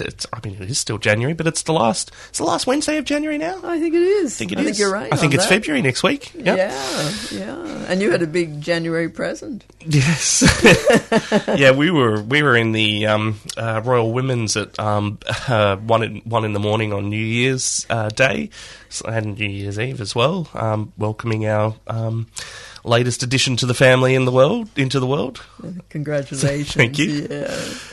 it's it's. I mean, it is still January, but it's the last. It's the last Wednesday of January now. I think it is. I think it I is. think you're right. I think it's that. February next week. Yep. Yeah, yeah. And you had a big January present. Yes. yeah, we were we were in the um, uh, Royal Women's at um, uh, one in, one in the morning on New Year's uh, Day and New Year's Eve as well, um, welcoming our um, latest addition to the family in the world into the world. Congratulations. Thank you. Yeah.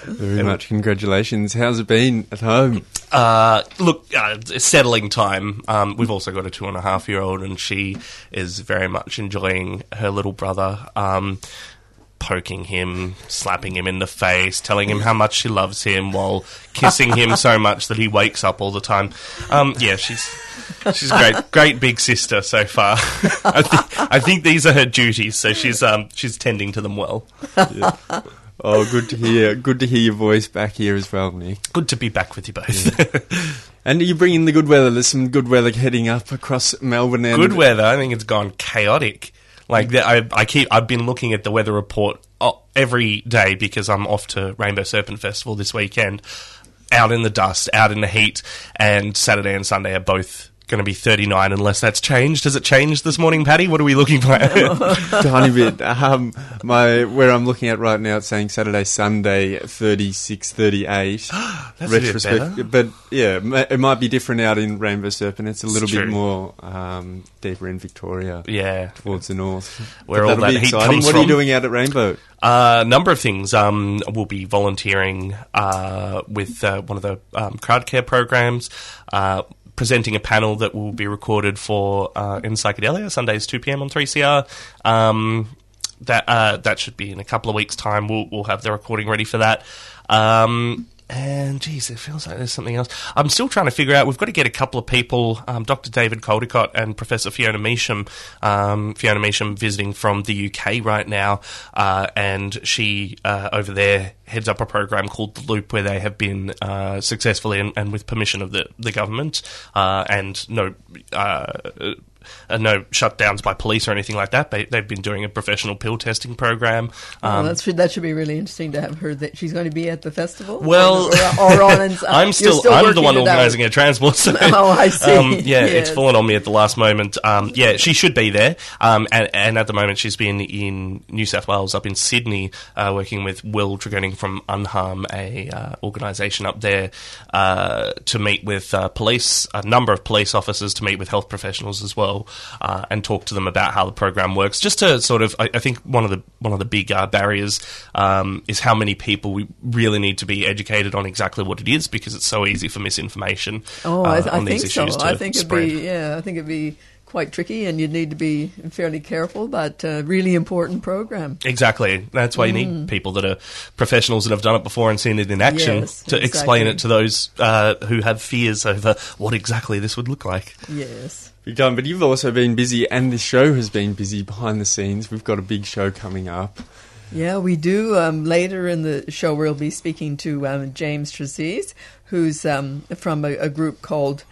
Very much congratulations. How's it been at home? Uh, look, uh, settling time. Um, we've also got a two and a half year old, and she is very much enjoying her little brother. Um, poking him, slapping him in the face, telling him how much she loves him, while kissing him so much that he wakes up all the time. Um, yeah, she's she's great, great big sister so far. I, think I think these are her duties, so she's um, she's tending to them well. Oh, good to hear. Good to hear your voice back here as well, Nick. Good to be back with you both. And you bring in the good weather. There's some good weather heading up across Melbourne. And good weather. I think it's gone chaotic. Like that, I, I keep. I've been looking at the weather report uh, every day because I'm off to Rainbow Serpent Festival this weekend. Out in the dust, out in the heat, and Saturday and Sunday are both going to be 39 unless that's changed. Has it changed this morning, Paddy? What are we looking for? tiny bit. Um, my where I'm looking at right now, it's saying Saturday, Sunday, 36, 38. That's a bit better. But yeah, it might be different out in Rainbow Serpent. It's a little bit more um, deeper in Victoria. yeah. Towards the north, Where all that heat exciting. comes What are you doing out at Rainbow? A uh, number of things. Um, we'll be volunteering uh, with uh, one of the um, crowd care programs, uh, presenting a panel that will be recorded for uh, in psychedelia Sundays two pm on three CR. Um, that uh, that should be in a couple of weeks' time. We'll we'll have the recording ready for that. Um, and geez, it feels like there's something else. I'm still trying to figure out. We've got to get a couple of people, um, Dr. David Caldicott and Professor Fiona Measham. Um, Fiona Measham visiting from the UK right now, uh, and she uh, over there heads up a program called The Loop, where they have been uh, successfully and, and with permission of the the government uh, and no. Uh, uh, no shutdowns by police or anything like that. They, they've been doing a professional pill testing program. Oh, Um, that's that should be really interesting to have her that she's going to be at the festival. Well, or, or on. And, I'm you're still, I'm the one organising her transport. So, Oh, I see. Um, yeah, it's fallen on me at the last moment. Um, yeah, she should be there. Um, and, and at the moment, she's been in New South Wales, up in Sydney, uh, working with Will Tregoning from Unharm, a uh, organisation up there, uh, to meet with uh, police, a number of police officers, to meet with health professionals as well, uh, and talk to them about how the program works. Just to sort of, I, I think one of the one of the big uh, barriers um, is how many people we really need to be educated on exactly what it is, because it's so easy for misinformation. Oh, uh, I, th- I on think so. I think it'd spread. be yeah. I think it'd be quite tricky, and you'd need to be fairly careful. But uh, really important program. Exactly. That's why you need people that are professionals that have done it before and seen it in action Mm. Yes, to explain it to those uh, who have fears over what exactly this would look like. Yes. Big time. But you've also been busy, and the show has been busy behind the scenes. We've got a big show coming up. Yeah, we do. Um, later in the show, we'll be speaking to um, James Trezise, who's um, from a, a group called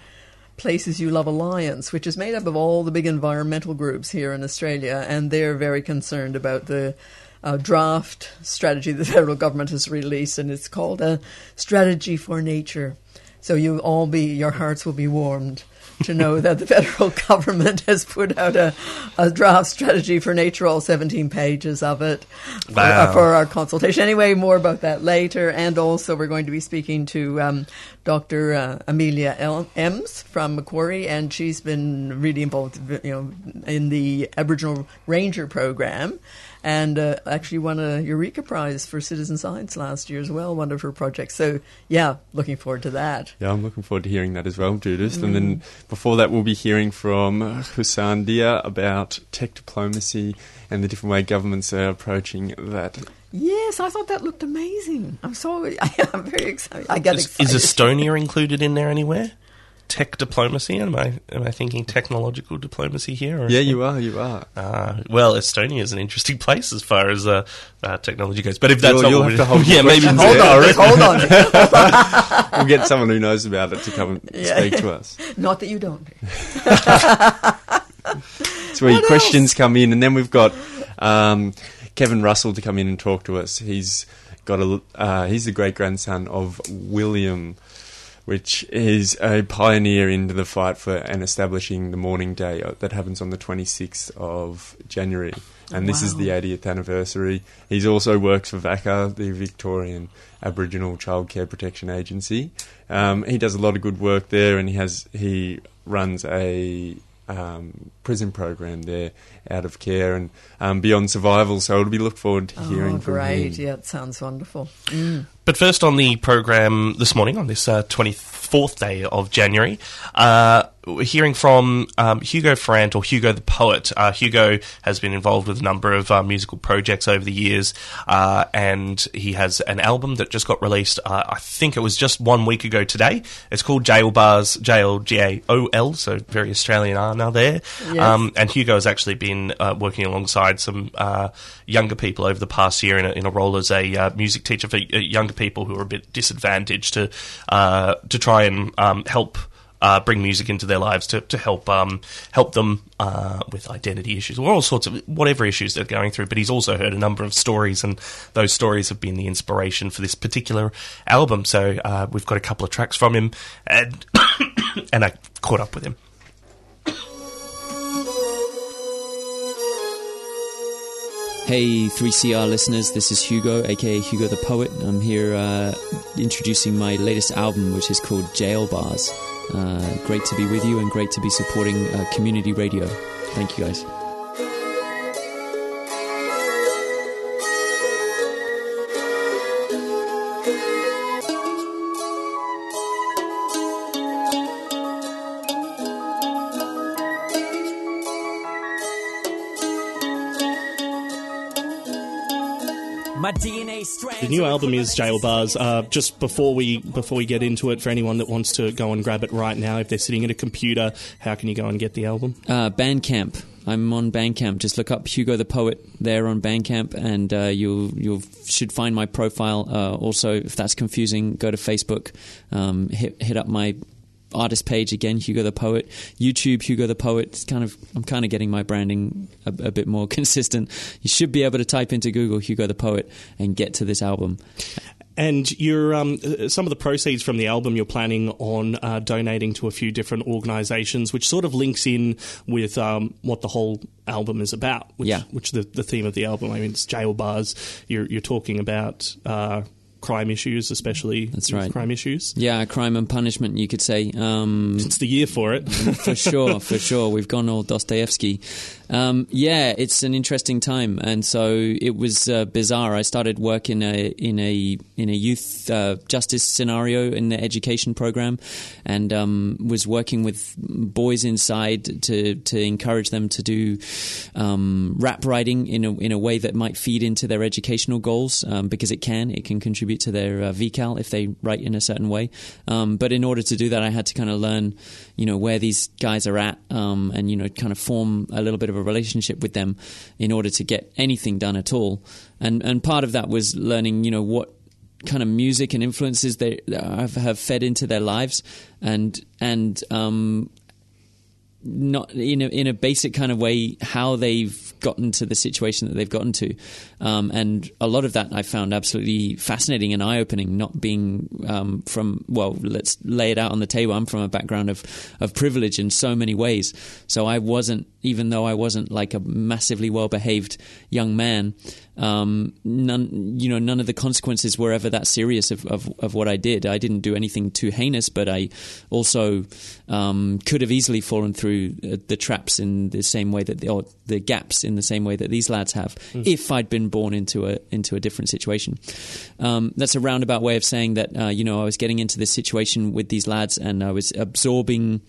Places You Love Alliance, which is made up of all the big environmental groups here in Australia, and they're very concerned about the uh, draft strategy the federal government has released, and it's called a strategy for nature. So you'll all be, your hearts will be warmed to know that the federal government has put out a, a draft strategy for nature, all 17 pages of it for, Wow. uh, for our consultation. Anyway, more about that later. And also, we're going to be speaking to um, Dr. Uh, Amelia El- Ens from Macquarie, and she's been really involved, you know, in the Aboriginal Ranger program, and uh, actually won a Eureka Prize for citizen science last year as well. One of her projects. So, yeah, looking forward to that. Yeah, I'm looking forward to hearing that as well, Judith. And then before that, we'll be hearing from Hussan Dia about tech diplomacy and the different way governments are approaching that. Yes, I thought that looked amazing. I'm so I'm very excited. I get Is, excited. is Estonia included in there anywhere? Tech diplomacy? Am I am I thinking technological diplomacy here? Or Yeah, you are, you are. Uh, well, Estonia is an interesting place as far as uh, uh, technology goes. But if that's You'll- not you'll what have we- to hold your yeah, maybe Hold on, hold on. We'll get someone who knows about it to come and Yeah. speak to us. Not that you don't. It's where your What questions come in, and then we've got um, Kevin Russell to come in and talk to us. He's got a. Uh, he's the great grandson of William, which is a pioneer into the fight for and establishing the mourning day uh, that happens on the 26th of January. And this is the 80th anniversary. He's also works for VACCA, the Victorian Aboriginal Child Care Protection Agency. Um, he does a lot of good work there, and he has he runs a um, prison program there out of care and um, beyond survival. So it'll be look forward to hearing Oh, from great. him. Yeah, it sounds wonderful. Mm. But first, on the program this morning, on this uh, 24th day of January, uh, we're hearing from um, Hugo Farrant or Hugo the Poet. Uh, Hugo has been involved with a number of uh, musical projects over the years, uh, and he has an album that just got released, uh, I think it was just one week ago today. It's called Jail Bars, J L G A O L, so very Australian R now there. Yes. Um, and Hugo has actually been uh, working alongside some uh, younger people over the past year in a, in a role as a uh, music teacher for younger people who are a bit disadvantaged to uh, to try and um, help. Uh, bring music into their lives to, to help um, help them uh, with identity issues or all sorts of whatever issues they're going through. But he's also heard a number of stories, and those stories have been the inspiration for this particular album. So uh, we've got a couple of tracks from him, and and I caught up with him. Hey, 3CR listeners, this is Hugo, aka Hugo the Poet. I'm here uh, introducing my latest album, which is called Jail Bars. Uh, great to be with you and great to be supporting uh, community radio. Thank you guys. The new album is Jail Bars. Uh, just before we before we get into it, for anyone that wants to go and grab it right now, if they're sitting at a computer, how can you go and get the album? Uh, Bandcamp. I'm on Bandcamp. Just look up Hugo the Poet there on Bandcamp, and uh, you you should find my profile. Uh, also, if that's confusing, go to Facebook. Um, hit hit up my artist page again, Hugo the Poet. YouTube, Hugo the Poet. It's kind of I'm kind of getting my branding a, a bit more consistent. You should be able to type into Google Hugo the Poet and get to this album. And you're um, uh, some of the proceeds from the album you're planning on uh, donating to a few different organisations, which sort of links in with um, what the whole album is about. Which, Yeah. which the the theme of the album. I mean, it's jail bars. You're you're talking about. Uh, Crime issues, especially That's right. crime issues. Yeah, crime and punishment, you could say. Um, It's the year for it. for sure, for sure. We've gone all Dostoevsky. Um, yeah, it's an interesting time, and so it was uh, bizarre. I started work in a in a in a youth uh, justice scenario in the education program, and um, was working with boys inside to to encourage them to do um, rap writing in a in a way that might feed into their educational goals, um, because it can it can contribute to their uh, VCAL if they write in a certain way. Um, but in order to do that, I had to kind of learn, you know, where these guys are at, um, and you know, kind of form a little bit of a relationship with them in order to get anything done at all. And and part of that was learning, you know, what kind of music and influences they have, have fed into their lives, and and um, not in a in a basic kind of way how they've gotten to the situation that they've gotten to, um, and a lot of that I found absolutely fascinating and eye opening. Not being um, from well, let's lay it out on the table. I'm from a background of of privilege in so many ways, so I wasn't even though I wasn't like a massively well behaved young man. Um, none, you know, none of the consequences were ever that serious of, of, of what I did. I didn't do anything too heinous, but I also um, could have easily fallen through uh, the traps in the same way that, the, or the gaps in the same way that these lads have, if I'd been born into a into a different situation. Um, that's a roundabout way of saying that uh, you know I was getting into this situation with these lads, and I was absorbing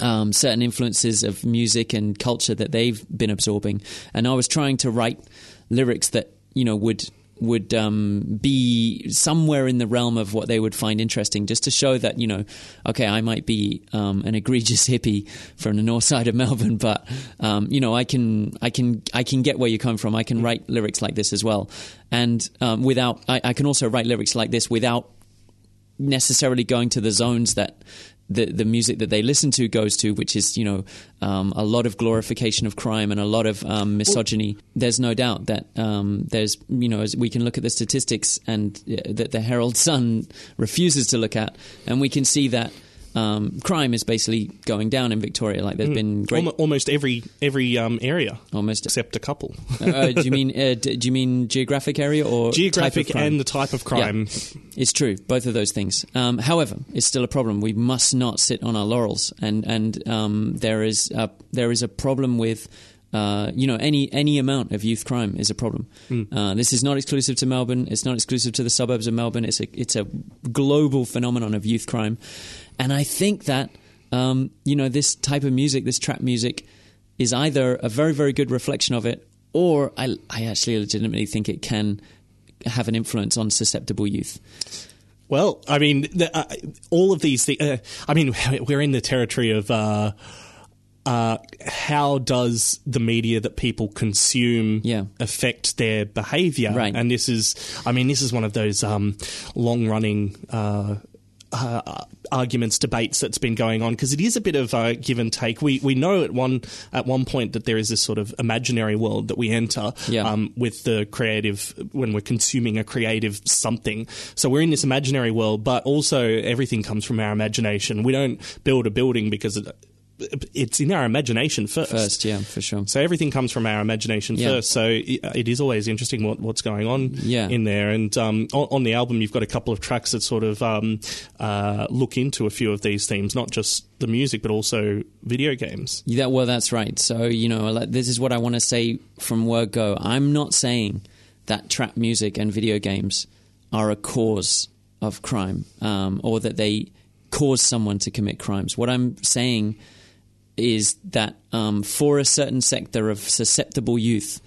um, certain influences of music and culture that they've been absorbing, and I was trying to write lyrics that you know would would um, be somewhere in the realm of what they would find interesting, just to show that you know, okay, I might be um, an egregious hippie from the north side of Melbourne, but um, you know, I can I can I can get where you come from. I can write lyrics like this as well, and um, without I, I can also write lyrics like this without necessarily going to the zones that the the music that they listen to goes to, which is you know um, a lot of glorification of crime and a lot of um, misogyny. there's no doubt that um, there's you know as we can look at the statistics and uh, that the Herald Sun refuses to look at, and we can see that. Um, crime is basically going down in Victoria. Like there's been great, Almo- almost every every um, area almost. except a couple. uh, do you mean uh, do you mean geographic area or Geographic and the type of crime. It's true, both of those things. Um, however, it's still a problem. We must not sit on our laurels, and and um, there is a, there is a problem with. Uh, you know, any any amount of youth crime is a problem. Uh, this is not exclusive to Melbourne. It's not exclusive to the suburbs of Melbourne. It's a it's a global phenomenon of youth crime, and I think that um, you know this type of music, this trap music, is either a very very good reflection of it, or I I actually legitimately think it can have an influence on susceptible youth. Well, I mean, the, uh, all of these things. Uh, I mean, we're in the territory of uh, uh, how does the media that people consume Yeah. affect their behaviour? Right. And this is, I mean, this is one of those um, long-running. Uh, arguments, debates that's been going on because it is a bit of a give and take. We we know at one at one point that there is this sort of imaginary world that we enter Yeah. um, with the creative when we're consuming a creative something. So we're in this imaginary world, but also everything comes from our imagination. We don't build a building because it, it's in our imagination first. First, yeah, for sure. So everything comes from our imagination Yeah. first. So it, it is always interesting what, what's going on Yeah. in there. And um, on, on the album, you've got a couple of tracks that sort of um, uh, look into a few of these themes, not just the music, but also video games. Yeah, well, that's right. So, you know, this is what I want to say from word go. I'm not saying that trap music and video games are a cause of crime um, or that they cause someone to commit crimes. What I'm saying is that um, for a certain sector of susceptible youth,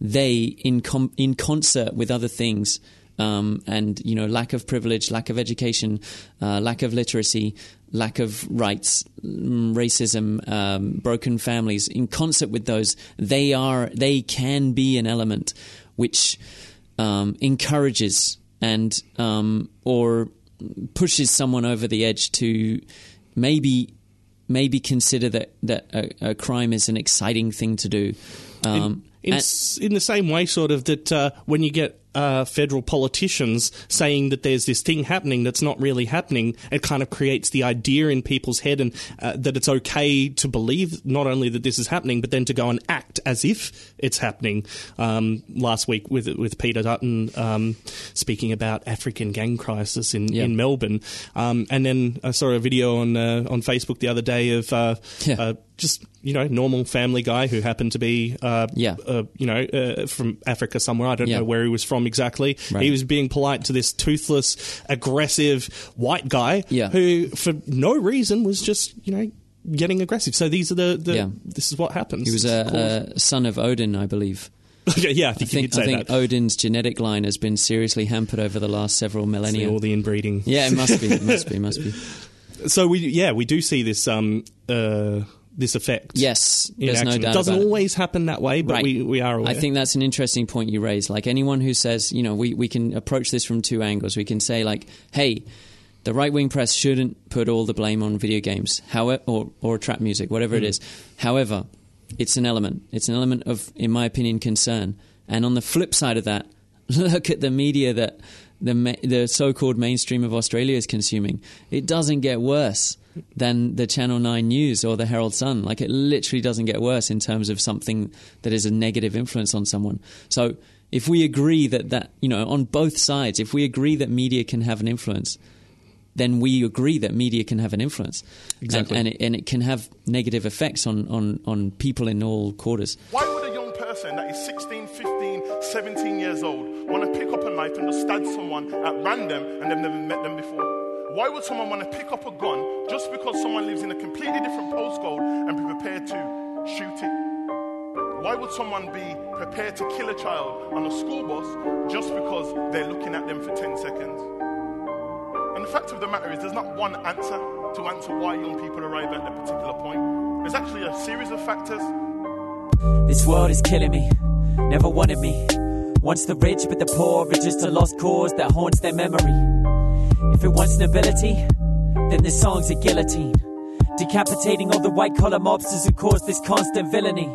they, in com- in concert with other things, um, and you know, lack of privilege, lack of education, uh, lack of literacy, lack of rights, mm, racism, um, broken families, in concert with those, they are they can be an element which um, encourages and um, or pushes someone over the edge to maybe maybe consider that that a, a crime is an exciting thing to do. Um, In, and- s in the same way, sort of, that uh, when you get uh, federal politicians saying that there's this thing happening that's not really happening, it kind of creates the idea in people's head and uh, that it's okay to believe not only that this is happening, but then to go and act as if it's happening. Um, last week with with Peter Dutton um, speaking about African gang crisis in, Yeah. in Melbourne, um, and then I saw a video on uh, on Facebook the other day of uh, Yeah. uh, just you know normal family guy who happened to be uh, Yeah. uh, you know uh, from Africa somewhere. I don't Yeah. know where he was from exactly. Right. He was being polite to this toothless, aggressive white guy Yeah. who, for no reason, was just you know getting aggressive. So these are the, the Yeah. this is what happens. he was a, a son of Odin, I believe. yeah, I I think, you think, I think. Odin's genetic line has been seriously hampered over the last several millennia. all the inbreeding. yeah, it must be. It must be. Must be. So we yeah we do see this um uh this effect. Yes, there's no doubt It doesn't about it. always happen that way, but Right. we, we are aware. I think that's an interesting point you raise. Like anyone who says, you know, we, we can approach this from two angles. We can say, like, hey, the right wing press shouldn't put all the blame on video games, however, or, or trap music, whatever Hmm. it is. However, it's an element. It's an element of, in my opinion, concern. And on the flip side of that, look at the media that the the so-called mainstream of Australia is consuming. It doesn't get worse than the Channel 9 News or the Herald Sun. Like it literally doesn't get worse in terms of something that is a negative influence on someone. So if we agree that that, you know, on both sides, if we agree that media can have an influence, then we agree that media can have an influence. Exactly. And, and, it, and it can have negative effects on, on, on people in all quarters. Why would a young person that is 16, 15, 17 years old want to pick up a knife and just stab someone at random and they've never met them before? Why would someone want to pick up a gun just because someone lives in a completely different postcode and be prepared to shoot it? Why would someone be prepared to kill a child on a school bus just because they're looking at them for 10 seconds? And the fact of the matter is, there's not one answer to answer why young people arrive at that particular point. There's actually a series of factors. This world is killing me, never wanted me. Once the rich, but the poor are just a lost cause that haunts their memory. If it wants stability, then this song's a guillotine. Decapitating all the white collar mobsters who caused this constant villainy.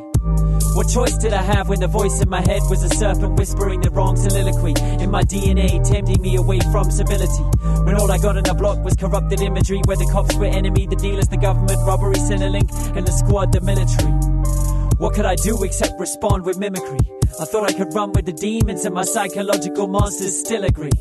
What choice did I have when the voice in my head was a serpent whispering the wrong soliloquy in my DNA, tempting me away from civility? When all I got in the block was corrupted imagery, where the cops were enemy, the dealers, the government, robbery, Centrelink, and the squad, the military. What could I do except respond with mimicry? I thought I could run with the demons, and my psychological monsters still agree.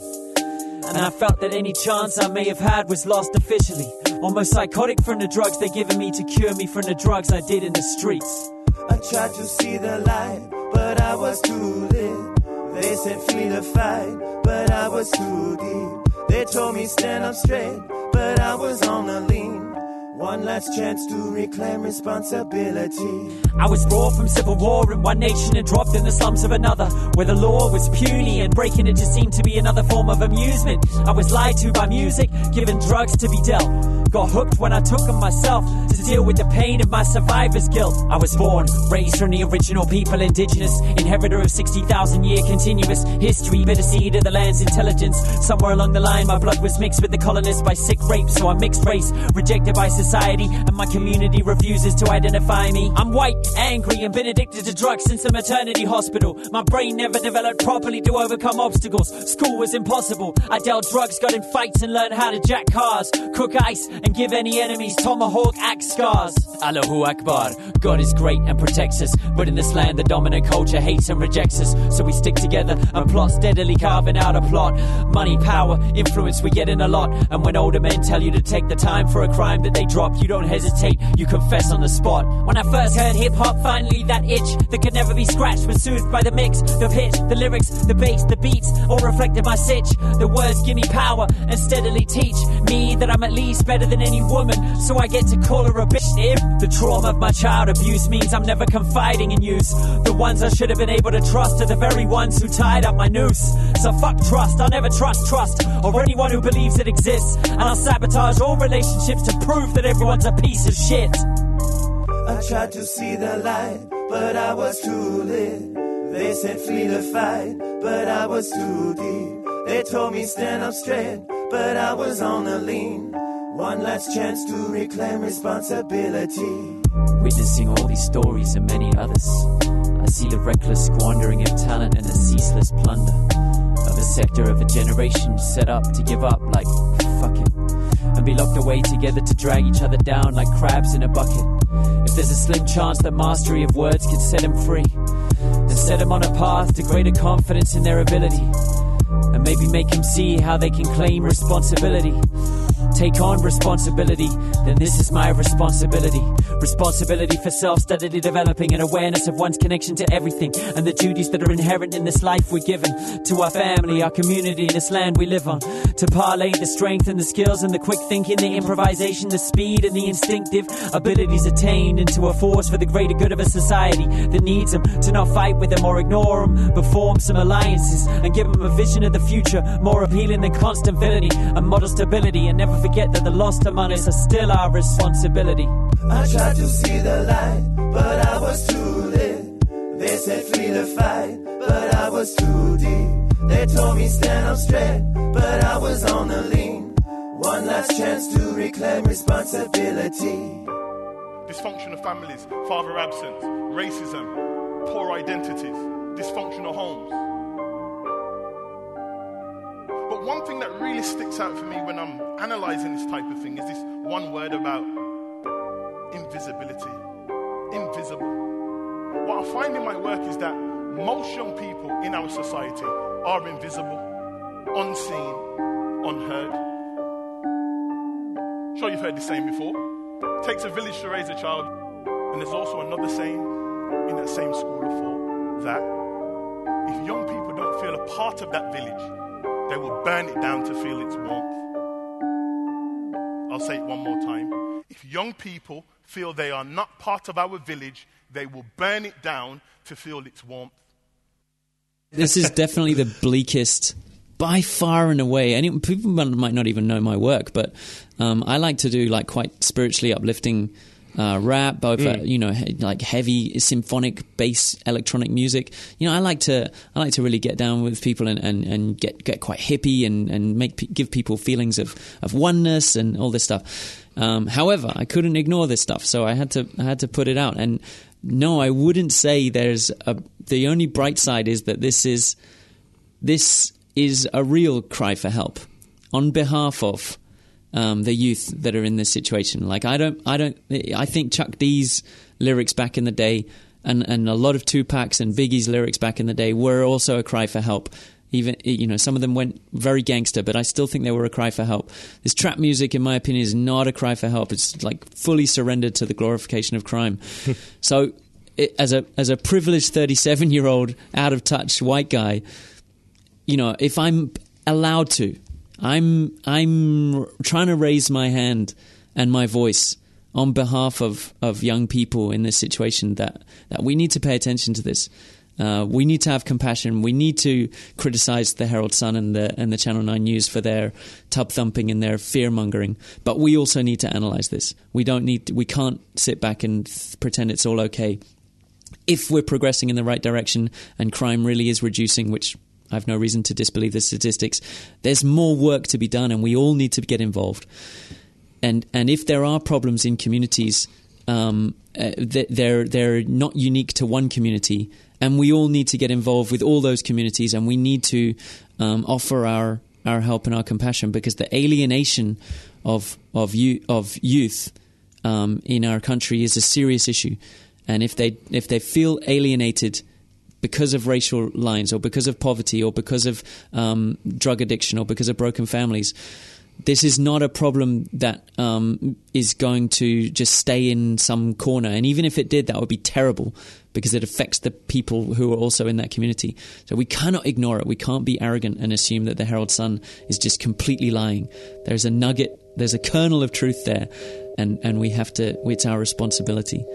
And I felt that any chance I may have had was lost officially. Almost psychotic from the drugs they're giving me to cure me from the drugs I did in the streets. I tried to see the light, but I was too lit. They said flee the fight, but I was too deep. They told me stand up straight, but I was on the lean. One last chance to reclaim responsibility. I was brought from civil war in one nation and dropped in the slums of another, where the law was puny and breaking it just seemed to be another form of amusement. I was lied to by music, given drugs to be dealt. Got hooked when I took them myself to deal with the pain of my survivor's guilt. I was born, raised from the original people, indigenous, inheritor of 60,000 year continuous history, bitter seed of the land's intelligence. Somewhere along the line, my blood was mixed with the colonists by sick rape, so I'm mixed race, rejected by society, and my community refuses to identify me. I'm white, angry, and been addicted to drugs since the maternity hospital. My brain never developed properly to overcome obstacles. School was impossible. I dealt drugs, got in fights, and learned how to jack cars, cook ice, and give any enemies tomahawk axe scars. Allahu Akbar. God is great and protects us, but in this land the dominant culture hates and rejects us. So we stick together and plot steadily carving out a plot. Money, power, influence, we get in a lot. And when older men tell you to take the time for a crime that they drop, you don't hesitate, you confess on the spot. When I first heard hip hop, finally that itch that could never be scratched was soothed by the mix, the pitch, the lyrics, the bass, the beats, all reflected my sitch. The words give me power and steadily teach me that I'm at least better than any woman, so I get to call her a bitch. If the trauma of my child abuse means I'm never confiding in yous, the ones I should have been able to trust are the very ones who tied up my noose. So fuck trust, I'll never trust trust or anyone who believes it exists, and I'll sabotage all relationships to prove that everyone's a piece of shit. I tried to see the light, but I was too lit. They said flee the fight, but I was too deep. They told me stand up straight, but I was on the lean. One last chance to reclaim responsibility. Witnessing all these stories and many others, I see the reckless squandering of talent and the ceaseless plunder of a sector of a generation set up to give up like fuck it and be locked away together to drag each other down like crabs in a bucket. If there's a slim chance that mastery of words could set them free and set them on a path to greater confidence in their ability and maybe make them see how they can claim responsibility. Take on responsibility, then this is my responsibility. Responsibility for self steadily developing an awareness of one's connection to everything and the duties that are inherent in this life we're given to our family, our community, this land we live on. To parlay the strength and the skills and the quick thinking, the improvisation, the speed and the instinctive abilities attained into a force for the greater good of a society that needs them. To not fight with them or ignore them, but form some alliances and give them a vision of the future more appealing than constant villainy and model stability and never forget that the lost among us are still our responsibility. I tried to see the light, but I was too late. They said flee the fight, but I was too deep. They told me stand up straight, but I was on the lean. One last chance to reclaim responsibility. Dysfunction of families, father absence, racism, poor identities, dysfunctional homes. One thing that really sticks out for me when I'm analyzing this type of thing is this one word about invisibility. Invisible. What I find in my work is that most young people in our society are invisible, unseen, unheard. Sure, you've heard this saying before. It takes a village to raise a child. And there's also another saying in that same school of thought that if young people don't feel a part of that village, they will burn it down to feel its warmth. I'll say it one more time. If young people feel they are not part of our village, they will burn it down to feel its warmth. This is definitely the bleakest by far and away. And people might not even know my work, but um, I like to do like quite spiritually uplifting uh, rap, over you know he- like heavy symphonic bass electronic music. You know, I like to I like to really get down with people and, and, and get get quite hippie and and make pe- give people feelings of of oneness and all this stuff. Um, however, I couldn't ignore this stuff, so I had to I had to put it out. And no, I wouldn't say there's a the only bright side is that this is this is a real cry for help on behalf of um, the youth that are in this situation. Like I don't, I don't, I think Chuck D's lyrics back in the day, and and a lot of Tupac's and Biggie's lyrics back in the day were also a cry for help. Even you know, some of them went very gangster, but I still think they were a cry for help. This trap music, in my opinion, is not a cry for help. It's like fully surrendered to the glorification of crime. so, it, as a as a privileged thirty seven year old, out of touch white guy, you know, if I'm allowed to, I'm I'm trying to raise my hand and my voice on behalf of, of young people in this situation that, that we need to pay attention to this. Uh, we need to have compassion. We need to criticize the Herald Sun and the and the Channel Nine News for their tub thumping and their fear mongering. But we also need to analyze this. We don't need. We can't sit back and th- pretend it's all okay. If we're progressing in the right direction and crime really is reducing, which I've no reason to disbelieve the statistics, there's more work to be done, and we all need to get involved. And and if there are problems in communities, um, uh, they're they're not unique to one community, and we all need to get involved with all those communities, and we need to um, offer our our help and our compassion because the alienation of of you, of youth um, in our country is a serious issue, and if they if they feel alienated because of racial lines or because of poverty or because of um, drug addiction or because of broken families. This is not a problem that um, is going to just stay in some corner. And even if it did, that would be terrible because it affects the people who are also in that community. So we cannot ignore it. We can't be arrogant and assume that the Herald Sun is just completely lying. There's a nugget, there's a kernel of truth there. And, and we have to, it's our responsibility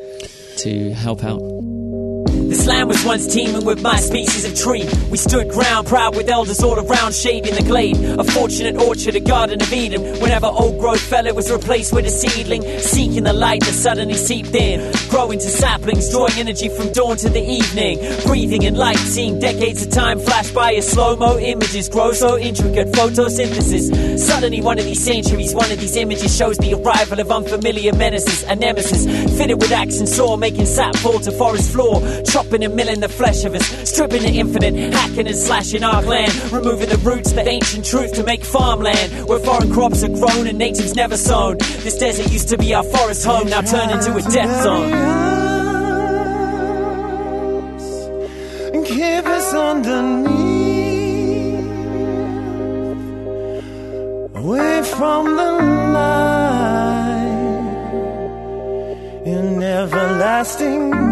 to help out. This land was once teeming with my species of tree. We stood ground proud with elders all around shading the glade. A fortunate orchard, a garden of Eden. Whenever old growth fell, it was replaced with a seedling. Seeking the light that suddenly seeped in. Growing to saplings, drawing energy from dawn to the evening. Breathing in light, seeing decades of time flash by as slow mo images grow so intricate. Photosynthesis. Suddenly, one of these centuries, one of these images shows the arrival of unfamiliar menaces. A nemesis fitted with axe and saw, making sap fall to forest floor. Chopping and milling the flesh of us, stripping the infinite, hacking and slashing our land, removing the roots, the ancient truth to make farmland. Where foreign crops are grown and natives never sown. This desert used to be our forest home, now turned into a death zone. and keep us underneath, away from the light, in everlasting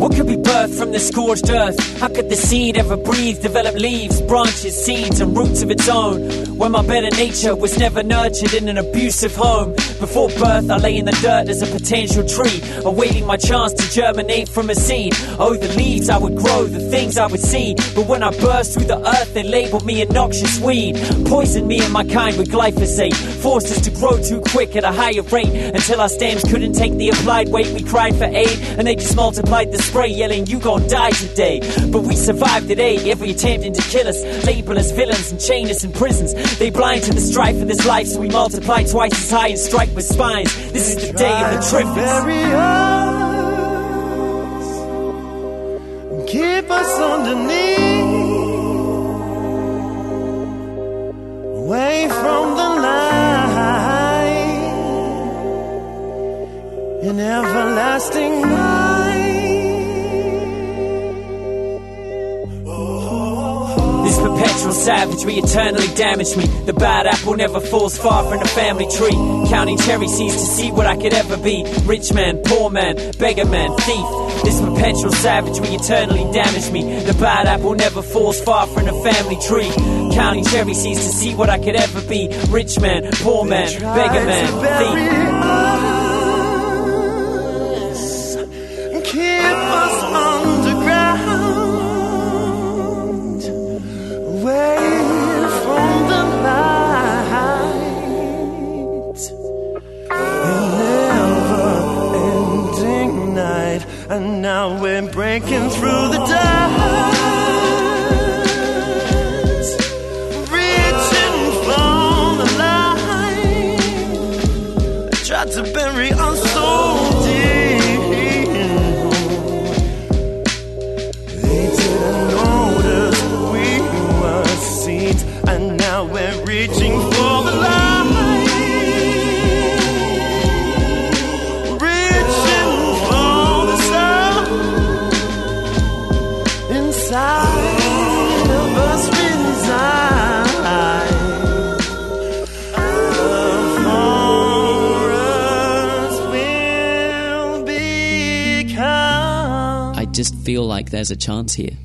What could be birthed from the scorched earth? How could the seed ever breathe, develop leaves, branches, seeds, and roots of its own? When my better nature was never nurtured in an abusive home. Before birth, I lay in the dirt as a potential tree, awaiting my chance to germinate from a seed. Oh, the leaves I would grow, the things I would see. But when I burst through the earth, they labeled me a noxious weed. Poisoned me and my kind with glyphosate. Forced us to grow too quick at a higher rate until our stems couldn't take the applied weight. We cried for aid, and they just multiplied the spray, yelling, You gon' die today. But we survived today, every attempting to kill us, label us villains and chain us in prisons. They blind to the strife of this life, so we multiply twice as high and strike with spines. This is the day of the Triffids. Keep us underneath, away from the light, in everlasting night. This perpetual savagery eternally damaged me. The bad apple never falls far from the family tree. Counting cherry seeds to see what I could ever be. Rich man, poor man, beggar man, thief. This perpetual savagery eternally damaged me. The bad apple never falls far from the family tree. Counting cherry seeds to see what I could ever be. Rich man, poor man, beggar man, thief. And now we're breaking through the dust, feel like there's a chance here.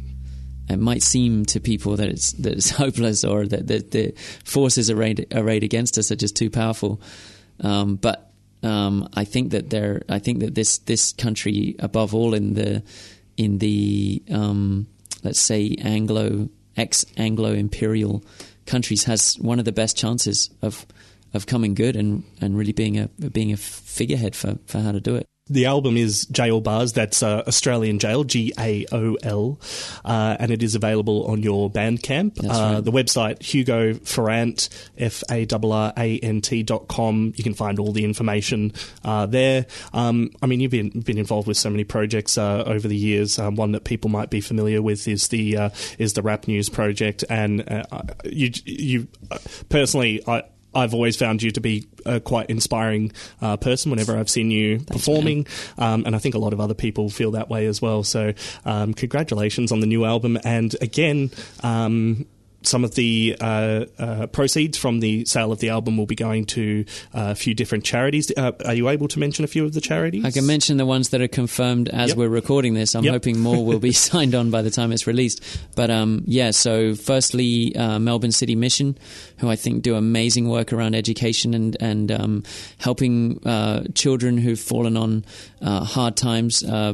It might seem to people that it's that it's hopeless or that, that the forces arrayed, arrayed against us are just too powerful. Um, but um, I think that there, I think that this this country, above all in the in the um, let's say Anglo ex Anglo imperial countries, has one of the best chances of of coming good and, and really being a being a figurehead for, for how to do it. The album is Jail Bars, that's uh, Australian Jail, G A O L, uh, and it is available on your Bandcamp. Uh, right. The website, Hugo Farrant, F A R R A N T dot com. You can find all the information uh, there. Um, I mean, you've been, been involved with so many projects uh, over the years. Um, one that people might be familiar with is the uh, is the Rap News Project, and uh, you you uh, personally, I. I've always found you to be a quite inspiring uh, person whenever I've seen you performing, um, and I think a lot of other people feel that way as well. So, um, congratulations on the new album, and again. Um, some of the uh, uh, proceeds from the sale of the album will be going to uh, a few different charities. Uh, are you able to mention a few of the charities? I can mention the ones that are confirmed as Yep. we're recording this. I'm Yep. hoping more will be signed on by the time it's released. But um, yeah, so firstly, uh, Melbourne City Mission, who I think do amazing work around education and and um, helping uh, children who've fallen on uh, hard times, uh,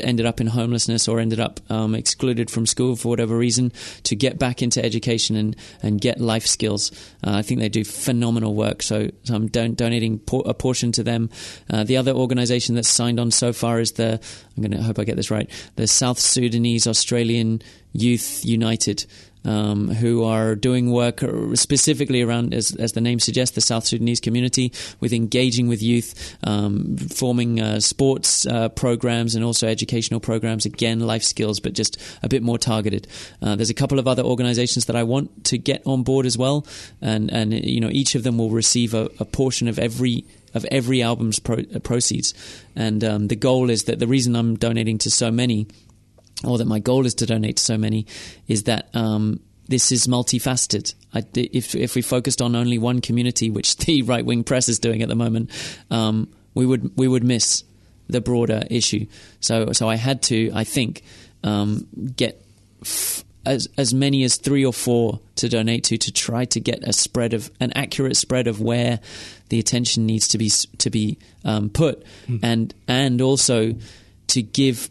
ended up in homelessness or ended up um, excluded from school for whatever reason, to get back into education and, and get life skills. Uh, I think they do phenomenal work. So, so I'm don- donating por- a portion to them. Uh, the other organisation that's signed on so far is the I'm going to hope I get this right. The South Sudanese Australian Youth United um, who are doing work specifically around, as, as the name suggests, the South Sudanese community, with engaging with youth, um, forming uh, sports uh, programs and also educational programs. Again, life skills, but just a bit more targeted. Uh, there's a couple of other organisations that I want to get on board as well, and and you know each of them will receive a, a portion of every of every album's pro- uh, proceeds. And um, the goal is that the reason I'm donating to so many or that my goal is to donate to so many, is that um, this is multifaceted. I, if if we focused on only one community, which the right wing press is doing at the moment, um, we would we would miss the broader issue. So so I had to, I think, um, get. F- as as many as three or four to donate to to try to get a spread of an accurate spread of where the attention needs to be to be um, put, and and also to give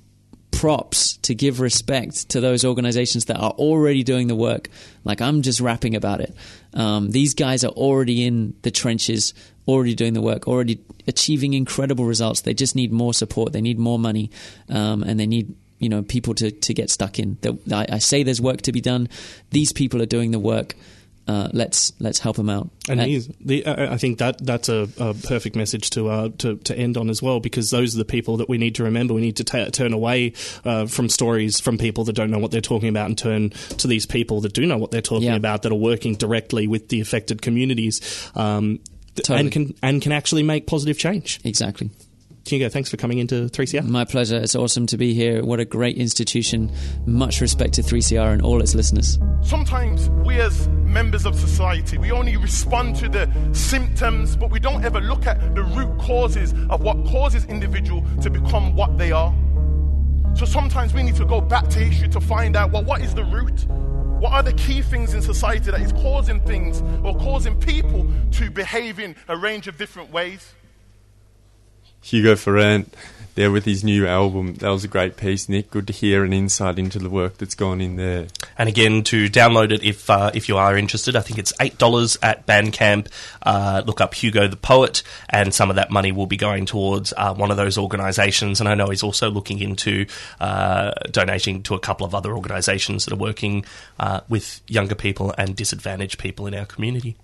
props to give respect to those organizations that are already doing the work. Like I'm just rapping about it. Um, these guys are already in the trenches, already doing the work, already achieving incredible results. They just need more support. They need more money, um, and they need you know people to to get stuck in. That I, I say there's work to be done. These people are doing the work. Uh, let's let's help them out. And these, the, I think that that's a, a perfect message to, uh, to to end on as well, because those are the people that we need to remember. We need to ta turn away uh, from stories from people that don't know what they're talking about, and turn to these people that do know what they're talking Yeah. about, that are working directly with the affected communities, um, Totally. and can and can actually make positive change. exactly. Hugo, thanks for coming into 3CR. My pleasure. It's awesome to be here. What a great institution. Much respect to 3CR and all its listeners. Sometimes we as members of society, we only respond to the symptoms, but we don't ever look at the root causes of what causes individual to become what they are. So sometimes we need to go back to history to find out, well, what is the root? What are the key things in society that is causing things or causing people to behave in a range of different ways? Hugo Farrant, there with his new album. That was a great piece, Nick. Good to hear an insight into the work that's gone in there. And again, to download it if uh, if you are interested, I think it's eight dollars at Bandcamp. Uh, look up Hugo the Poet, and some of that money will be going towards uh, one of those organisations. And I know he's also looking into uh, donating to a couple of other organisations that are working uh, with younger people and disadvantaged people in our community.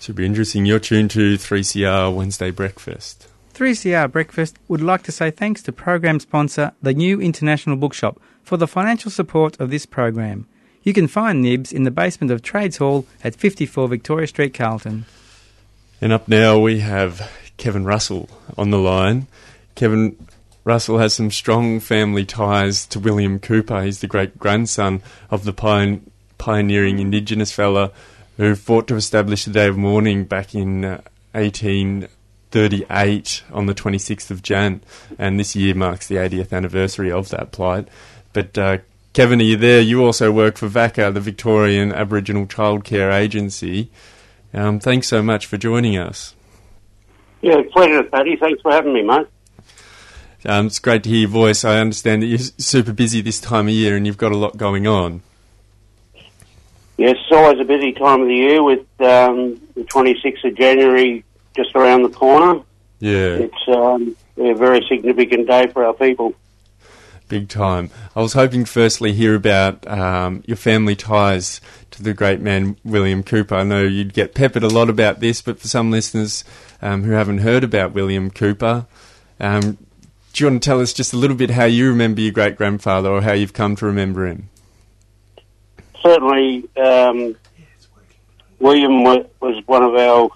Should be interesting. You're tuned to 3CR Wednesday Breakfast. 3CR Breakfast would like to say thanks to program sponsor the New International Bookshop for the financial support of this program. You can find Nibs in the basement of Trades Hall at 54 Victoria Street, Carlton. And up now we have Kevin Russell on the line. Kevin Russell has some strong family ties to William Cooper. He's the great grandson of the pioneering Indigenous fella who fought to establish the Day of Mourning back in uh, 18. 38 on the 26th of Jan, and this year marks the 80th anniversary of that plight. But uh, Kevin, are you there? You also work for VACCA, the Victorian Aboriginal Childcare Agency. Um, thanks so much for joining us. Yeah, pleasure, Paddy. Thanks for having me, mate. Um, it's great to hear your voice. I understand that you're super busy this time of year and you've got a lot going on. Yes, it's always a busy time of the year with um, the 26th of January just around the corner. Yeah. It's um, a very significant day for our people. Big time. I was hoping, firstly, hear about um, your family ties to the great man William Cooper. I know you'd get peppered a lot about this, but for some listeners um, who haven't heard about William Cooper, um, do you want to tell us just a little bit how you remember your great grandfather or how you've come to remember him? Certainly, um, William was one of our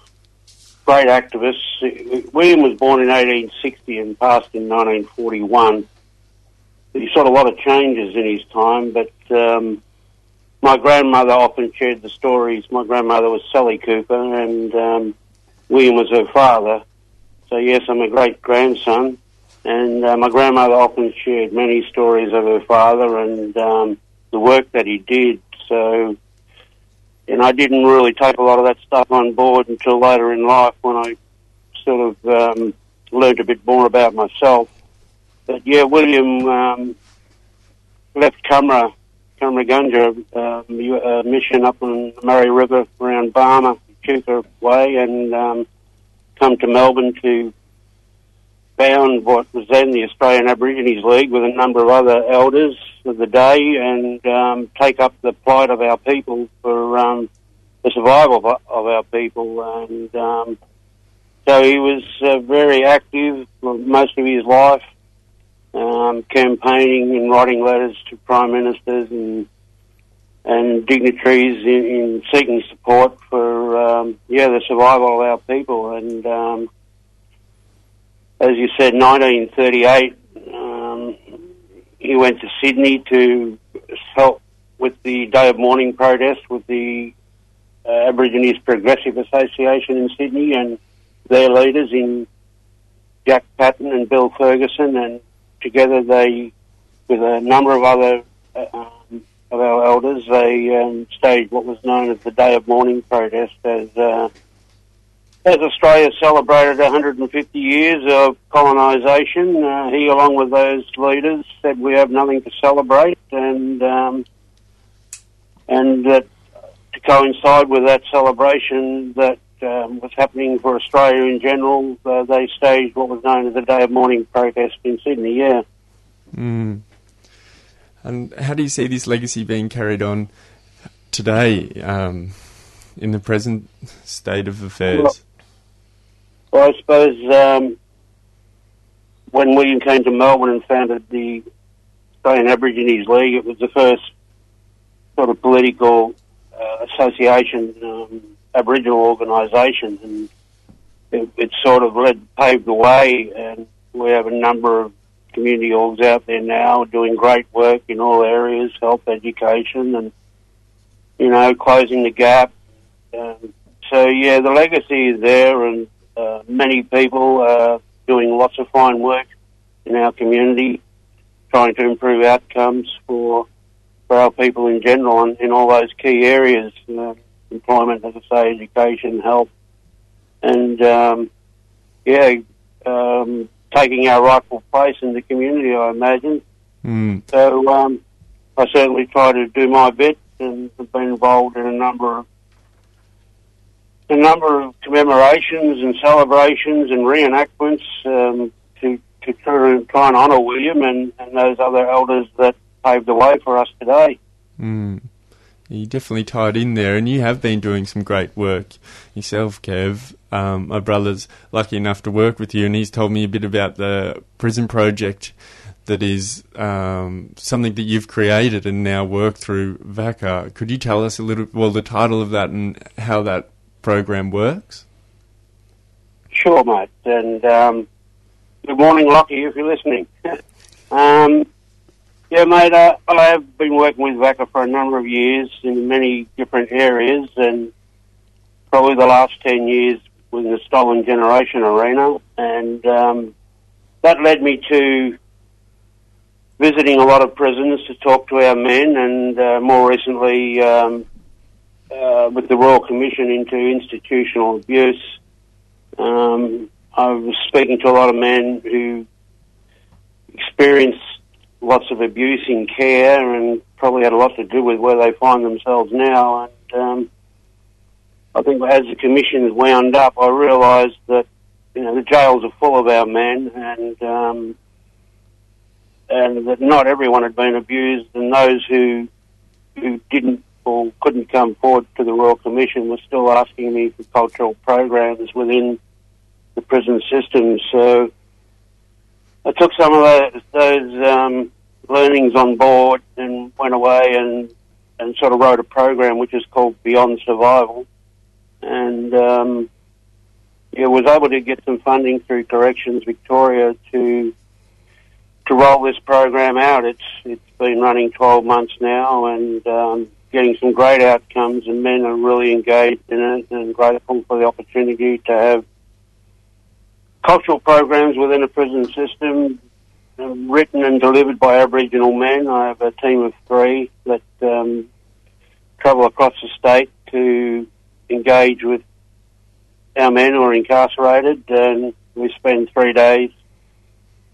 great activist. William was born in 1860 and passed in 1941. He saw a lot of changes in his time, but um, my grandmother often shared the stories. My grandmother was Sally Cooper, and um, William was her father. So yes, I'm a great grandson, and uh, my grandmother often shared many stories of her father and um, the work that he did. So and I didn't really take a lot of that stuff on board until later in life when I sort of um, learned a bit more about myself. But yeah, William um, left Cumra, Cummeragunja um, mission up on the Murray River around Barmah, Chuka Way, and um, come to Melbourne to found what was then the Australian Aborigines League with a number of other elders of the day and um, take up the plight of our people for um, the survival of, of, our people. And um, so he was uh, very active most of his life, um, campaigning and writing letters to prime ministers and and dignitaries in, in seeking support for um, yeah the survival of our people. And um, as you said, 1938 he went to Sydney to help with the Day of Mourning protest with the uh, Aborigines Progressive Association in Sydney and their leaders in Jack Patten and Bill Ferguson, and together they, with a number of other uh, um, of our elders, they um, staged what was known as the Day of Mourning protest as uh, as Australia celebrated 150 years of colonisation, uh, he, along with those leaders, said we have nothing to celebrate, and um, and that to coincide with that celebration that um, was happening for Australia in general, uh, they staged what was known as the Day of Mourning protest in Sydney. Yeah. Mm. And how do you see this legacy being carried on today um, in the present state of affairs? Well, well, I suppose um, when William came to Melbourne and founded the Australian Aborigines League, it was the first sort of political uh, association, um, Aboriginal organisation, and it, it, sort of led, paved the way. And we have a number of community orgs out there now doing great work in all areas, health, education, and you know, closing the gap. Um, so yeah, the legacy is there, and uh, many people are doing lots of fine work in our community, trying to improve outcomes for for our people in general and in all those key areas, uh, employment, as I say, education, health, and um, yeah, um, taking our rightful place in the community, I imagine. Mm. So um, I certainly try to do my bit and have been involved in a number of a number of commemorations and celebrations and reenactments um, to to try and, honour William and, and those other elders that paved the way for us today. Mm. You definitely tied in there, and you have been doing some great work yourself, Kev. Um, my brother's lucky enough to work with you, and he's told me a bit about the prison project that is um, something that you've created and now work through VACCA. Could you tell us a little, well, the title of that and how that program works? Sure, mate. And um, good morning, Lockie, if you're listening. um, yeah, mate, uh, I have been working with VACCA for a number of years in many different areas, and probably the last 10 years within the Stolen Generation arena. And um, that led me to visiting a lot of prisons to talk to our men, and uh, more recently um, uh, with the Royal Commission into institutional abuse. Um, I was speaking to a lot of men who experienced lots of abuse in care and probably had a lot to do with where they find themselves now. And um, I think as the commission wound up, I realised that you know the jails are full of our men, and um, and that not everyone had been abused, and those who who didn't or couldn't come forward to the Royal Commission were still asking me for cultural programs within the prison system. So I took some of those, those um, learnings on board and went away and and sort of wrote a program which is called Beyond Survival, and um, yeah, was able to get some funding through Corrections Victoria to to roll this program out. It's it's been running 12 months now and um, getting some great outcomes, and men are really engaged in it and grateful for the opportunity to have cultural programs within a prison system um, written and delivered by Aboriginal men. I have a team of three that um, travel across the state to engage with our men who are incarcerated, and we spend three days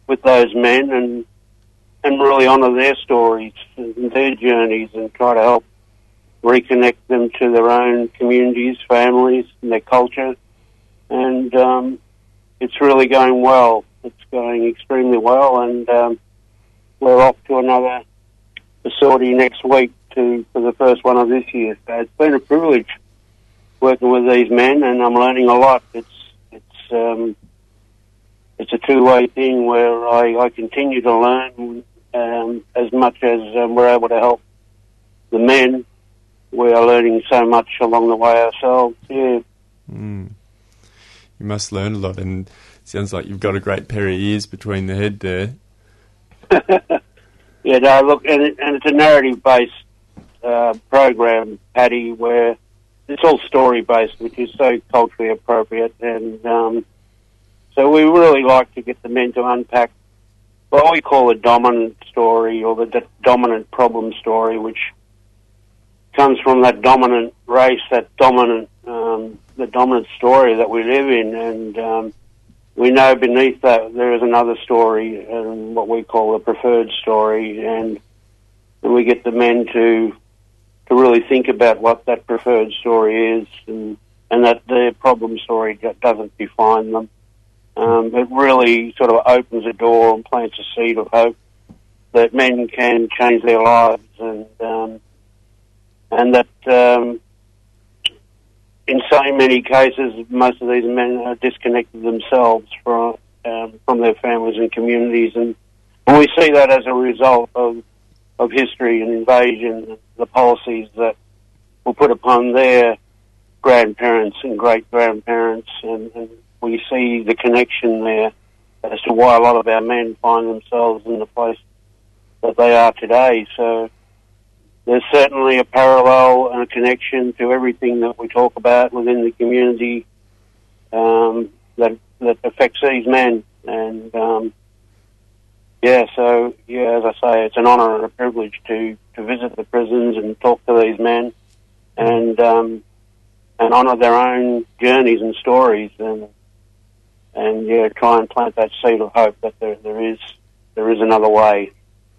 with those men and and really honour their stories and their journeys and try to help reconnect them to their own communities, families, and their culture. And um, it's really going well. It's going extremely well, and um, we're off to another facility next week to for the first one of this year. So it's been a privilege working with these men, and I'm learning a lot. It's it's um, it's a two way thing where I, I continue to learn um, as much as um, we're able to help the men. We are learning so much along the way ourselves. Yeah. Mm. You must learn a lot, and it sounds like you've got a great pair of ears between the head there. yeah, no, look, and, it, and it's a narrative based uh, program, Paddy, where it's all story based, which is so culturally appropriate. And um, so we really like to get the men to unpack what we call a dominant story or the d- dominant problem story, which comes from that dominant race, that dominant, um, the dominant story that we live in. And um, we know beneath that there is another story, and what we call a preferred story. And, and we get the men to to really think about what that preferred story is, and and that their problem story doesn't define them. Um, it really sort of opens a door and plants a seed of hope that men can change their lives, and um, and that um, in so many cases, most of these men are disconnected themselves from um, from their families and communities, and, and we see that as a result of of history and invasion, the policies that were put upon their grandparents and great grandparents, and, and we see the connection there as to why a lot of our men find themselves in the place that they are today. So there's certainly a parallel and a connection to everything that we talk about within the community um, that that affects these men. And um, yeah, so yeah, as I say, it's an honour and a privilege to to visit the prisons and talk to these men, and um, and honour their own journeys and stories. And and yeah, try and plant that seed of hope that there, there is there is another way,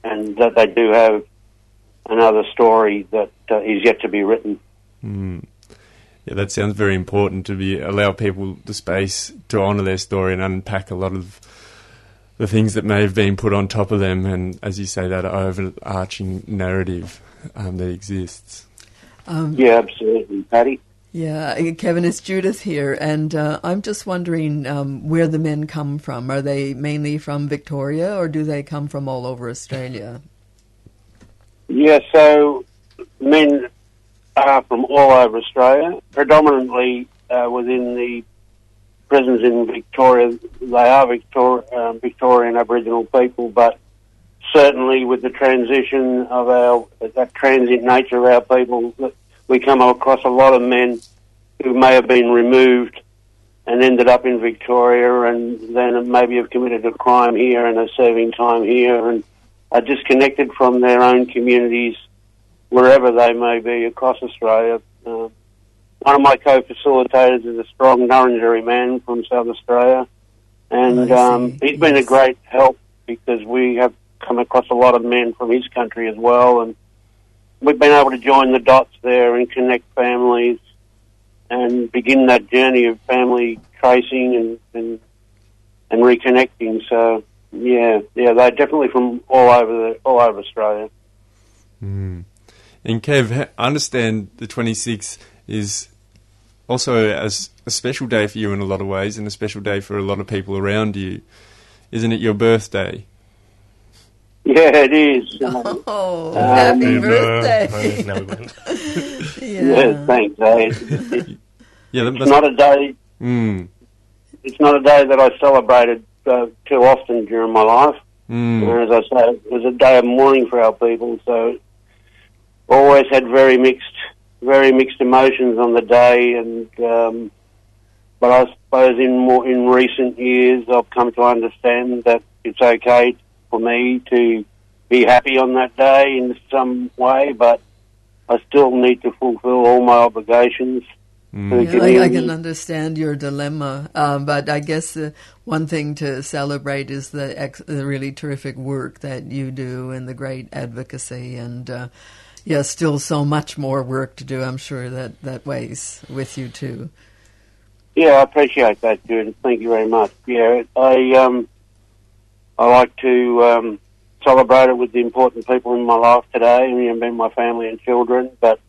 and that they do have another story that uh, is yet to be written. Mm. Yeah, that sounds very important to be allow people the space to honour their story and unpack a lot of the things that may have been put on top of them, and as you say, that overarching narrative um, that exists. Um, Yeah, absolutely, Paddy. Yeah, uh, Kevin, it's Judith here, and uh, I'm just wondering um, where the men come from. Are they mainly from Victoria, or do they come from all over Australia? Yeah, so men are from all over Australia, predominantly uh, within the prisons in Victoria. They are Victor- um, Victorian Aboriginal people, but certainly with the transition of our that transient nature of our people, we come across a lot of men who may have been removed and ended up in Victoria, and then maybe have committed a crime here and are serving time here, and are disconnected from their own communities wherever they may be across Australia. Uh, one of my co-facilitators is a strong Ngarrindjeri man from South Australia, and um, he's been a great help because we have come across a lot of men from his country as well, and we've been able to join the dots there and connect families and begin that journey of family tracing and and, and reconnecting. So yeah, yeah, they're definitely from all over the all over Australia. Mm. And Kev, I understand the 26th is also a, a special day for you in a lot of ways, and a special day for a lot of people around you. Isn't it your birthday? Yeah, it is. Oh, Um, happy uh, birthday! no, we won't. Yeah, thanks. eh? It's, it's, Yeah, that it's must- not a day. Mm. It's not a day that I celebrated uh, too often during my life. Mm. And as I say, it was a day of mourning for our people. So always had very mixed, very mixed emotions on the day. And um, but I suppose in more in recent years, I've come to understand that it's okay for me to be happy on that day in some way, but I still need to fulfil all my obligations. The Yeah, I, I can understand your dilemma, um, but I guess uh, one thing to celebrate is the, ex- the really terrific work that you do and the great advocacy, and uh, yeah, still so much more work to do. I'm sure that that weighs with you too. Yeah, I appreciate that, Judith. Thank you very much. Yeah, I um, I like to um, celebrate it with the important people in my life today, you know, being my family and children. But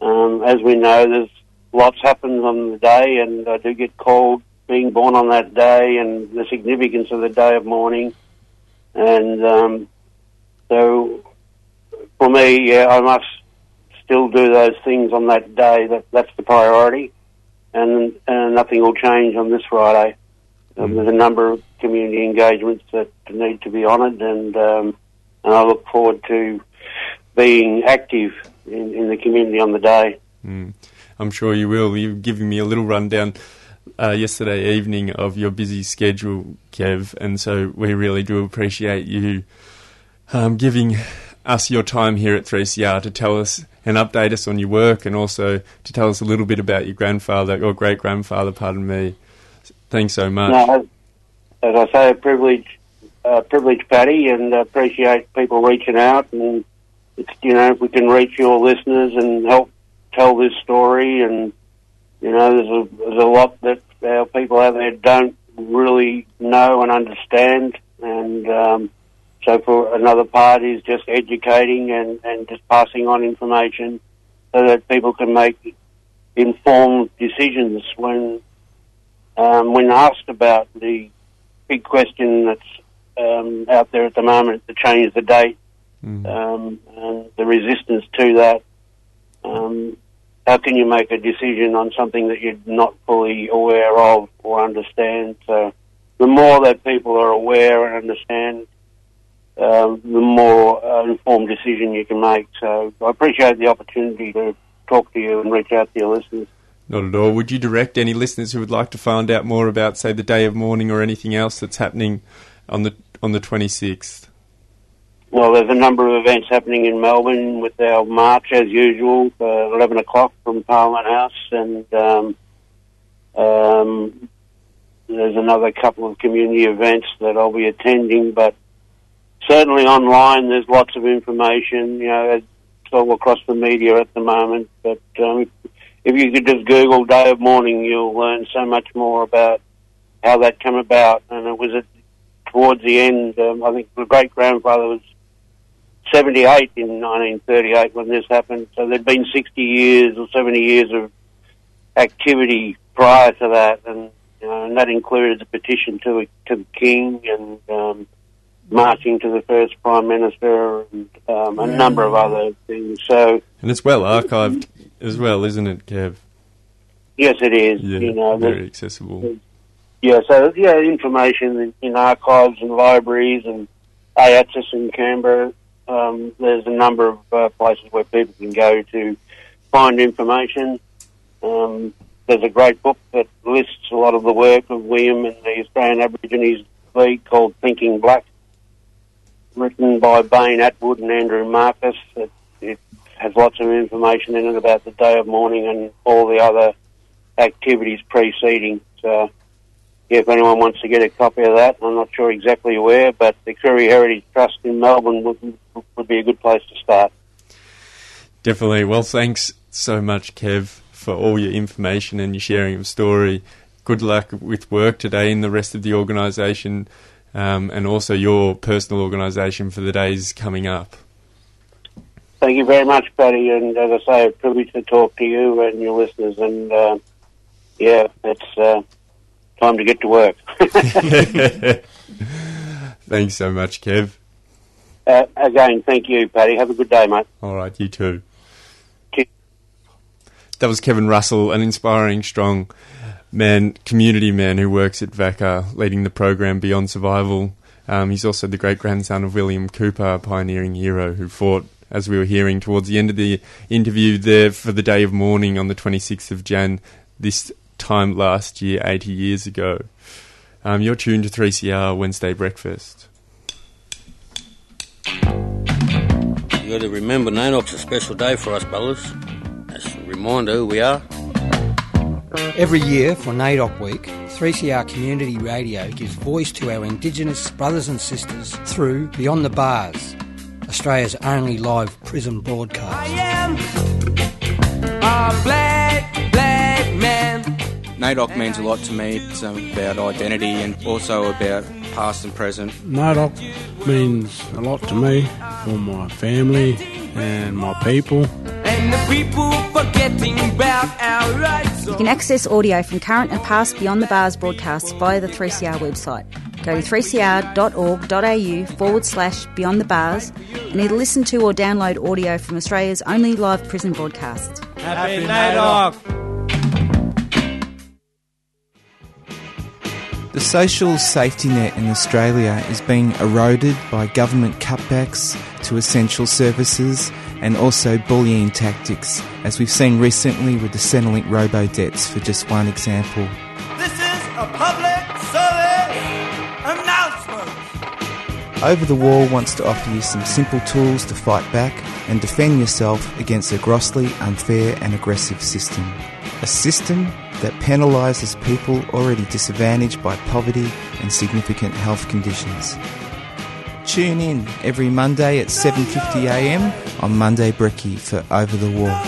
um, as we know, there's lots happens on the day, and I do get called being born on that day and the significance of the day of mourning. And um, so, for me, yeah, I must still do those things on that day. That that's the priority and, and nothing will change on this Friday. Um, there's a number of community engagements that need to be honoured, and um, and I look forward to being active in, in the community on the day. Mm. I'm sure you will. You've given me a little rundown uh, yesterday evening of your busy schedule, Kev, and so we really do appreciate you um, giving us your time here at 3CR to tell us and update us on your work and also to tell us a little bit about your grandfather or great grandfather, pardon me. Thanks so much. No, as, I say, a privilege, uh, privilege, Paddy, and appreciate people reaching out. And it's you know if we can reach your listeners and help tell this story, and you know there's a there's a lot that our people out there don't really know and understand, and um, so for another part is just educating and and just passing on information so that people can make informed decisions when um, when asked about the big question that's um, out there at the moment to change the date um, and the resistance to that. Um, how can you make a decision on something that you're not fully aware of or understand? So the more that people are aware and understand, um, the more uh, informed decision you can make. So I appreciate the opportunity to talk to you and reach out to your listeners. Not at all. Would you direct any listeners who would like to find out more about, say, the day of mourning or anything else that's happening on the on the 26th? Well, there's a number of events happening in Melbourne with our march as usual, uh, 11 o'clock from Parliament House, and um, um, there's another couple of community events that I'll be attending, but certainly online there's lots of information. You know, it's all across the media at the moment. But um, if you could just Google Day of Mourning, you'll learn so much more about how that came about. And it was at, towards the end. Um, I think my great grandfather was 78 in 1938 when this happened. So there'd been 60 years or 70 years of activity prior to that, and you know, and that included the petition to to the king and um, marching to the first prime minister and um, a number of other things. So And it's well archived as well, isn't it, Kev? yes, it is. Yeah, you know, very accessible. Yeah, so yeah, information in, in archives and libraries and AIATSIS in Canberra. Um, there's a number of uh, places where people can go to find information. Um, there's a great book that lists a lot of the work of William and the Australian Aborigines League called Thinking Black, written by Bain Attwood and Andrew Markus. It, it has lots of information in it about the day of mourning and all the other activities preceding. So, yeah, if anyone wants to get a copy of that, I'm not sure exactly where, but the Koori Heritage Trust in Melbourne would, would be a good place to start. Definitely. Well, thanks so much, Kev, for all your information and your sharing of story. Good luck with work today and the rest of the organisation, um, and also your personal organisation for the days coming up. Thank you very much, Paddy, and as I say, a privilege to talk to you and your listeners, and uh, yeah, it's uh, time to get to work. Thanks so much, Kev. uh, again, thank you, Paddy. Have a good day, mate. All right, you too. Cheers. That was Kevin Russell, an inspiring, strong man, community man who works at VACCA, leading the program Beyond Survival. Um, he's also the great grandson of William Cooper, a pioneering hero who fought, as we were hearing towards the end of the interview, there for the day of mourning on the 26th of Jan, this time last year, 80 years ago. Um, you're tuned to 3CR Wednesday Breakfast. You got to remember, NAIDOC's a special day for us, brothers. That's a reminder who we are. Every year for NAIDOC Week, 3CR Community Radio gives voice to our Indigenous brothers and sisters through Beyond the Bars, Australia's only live prison broadcast. I am a black, black man. NAIDOC means a lot to me. It's about identity and also about past and present. NAIDOC means a lot to me for my family and my people. And the people forgetting about our rights. You can access audio from current and past Beyond the Bars broadcasts via the 3CR website. Go to 3cr.org.au forward slash Beyond the Bars and either listen to or download audio from Australia's only live prison broadcast. Happy NAIDOC. The social safety net in Australia is being eroded by government cutbacks to essential services and also bullying tactics, as we've seen recently with the Centrelink robo debts, for just one example. This is a public service announcement. Over the Wall wants to offer you some simple tools to fight back and defend yourself against a grossly unfair and aggressive system. A system that penalises people already disadvantaged by poverty and significant health conditions. Tune in every Monday at 7.50am on Monday Brekkie for Over the Wall.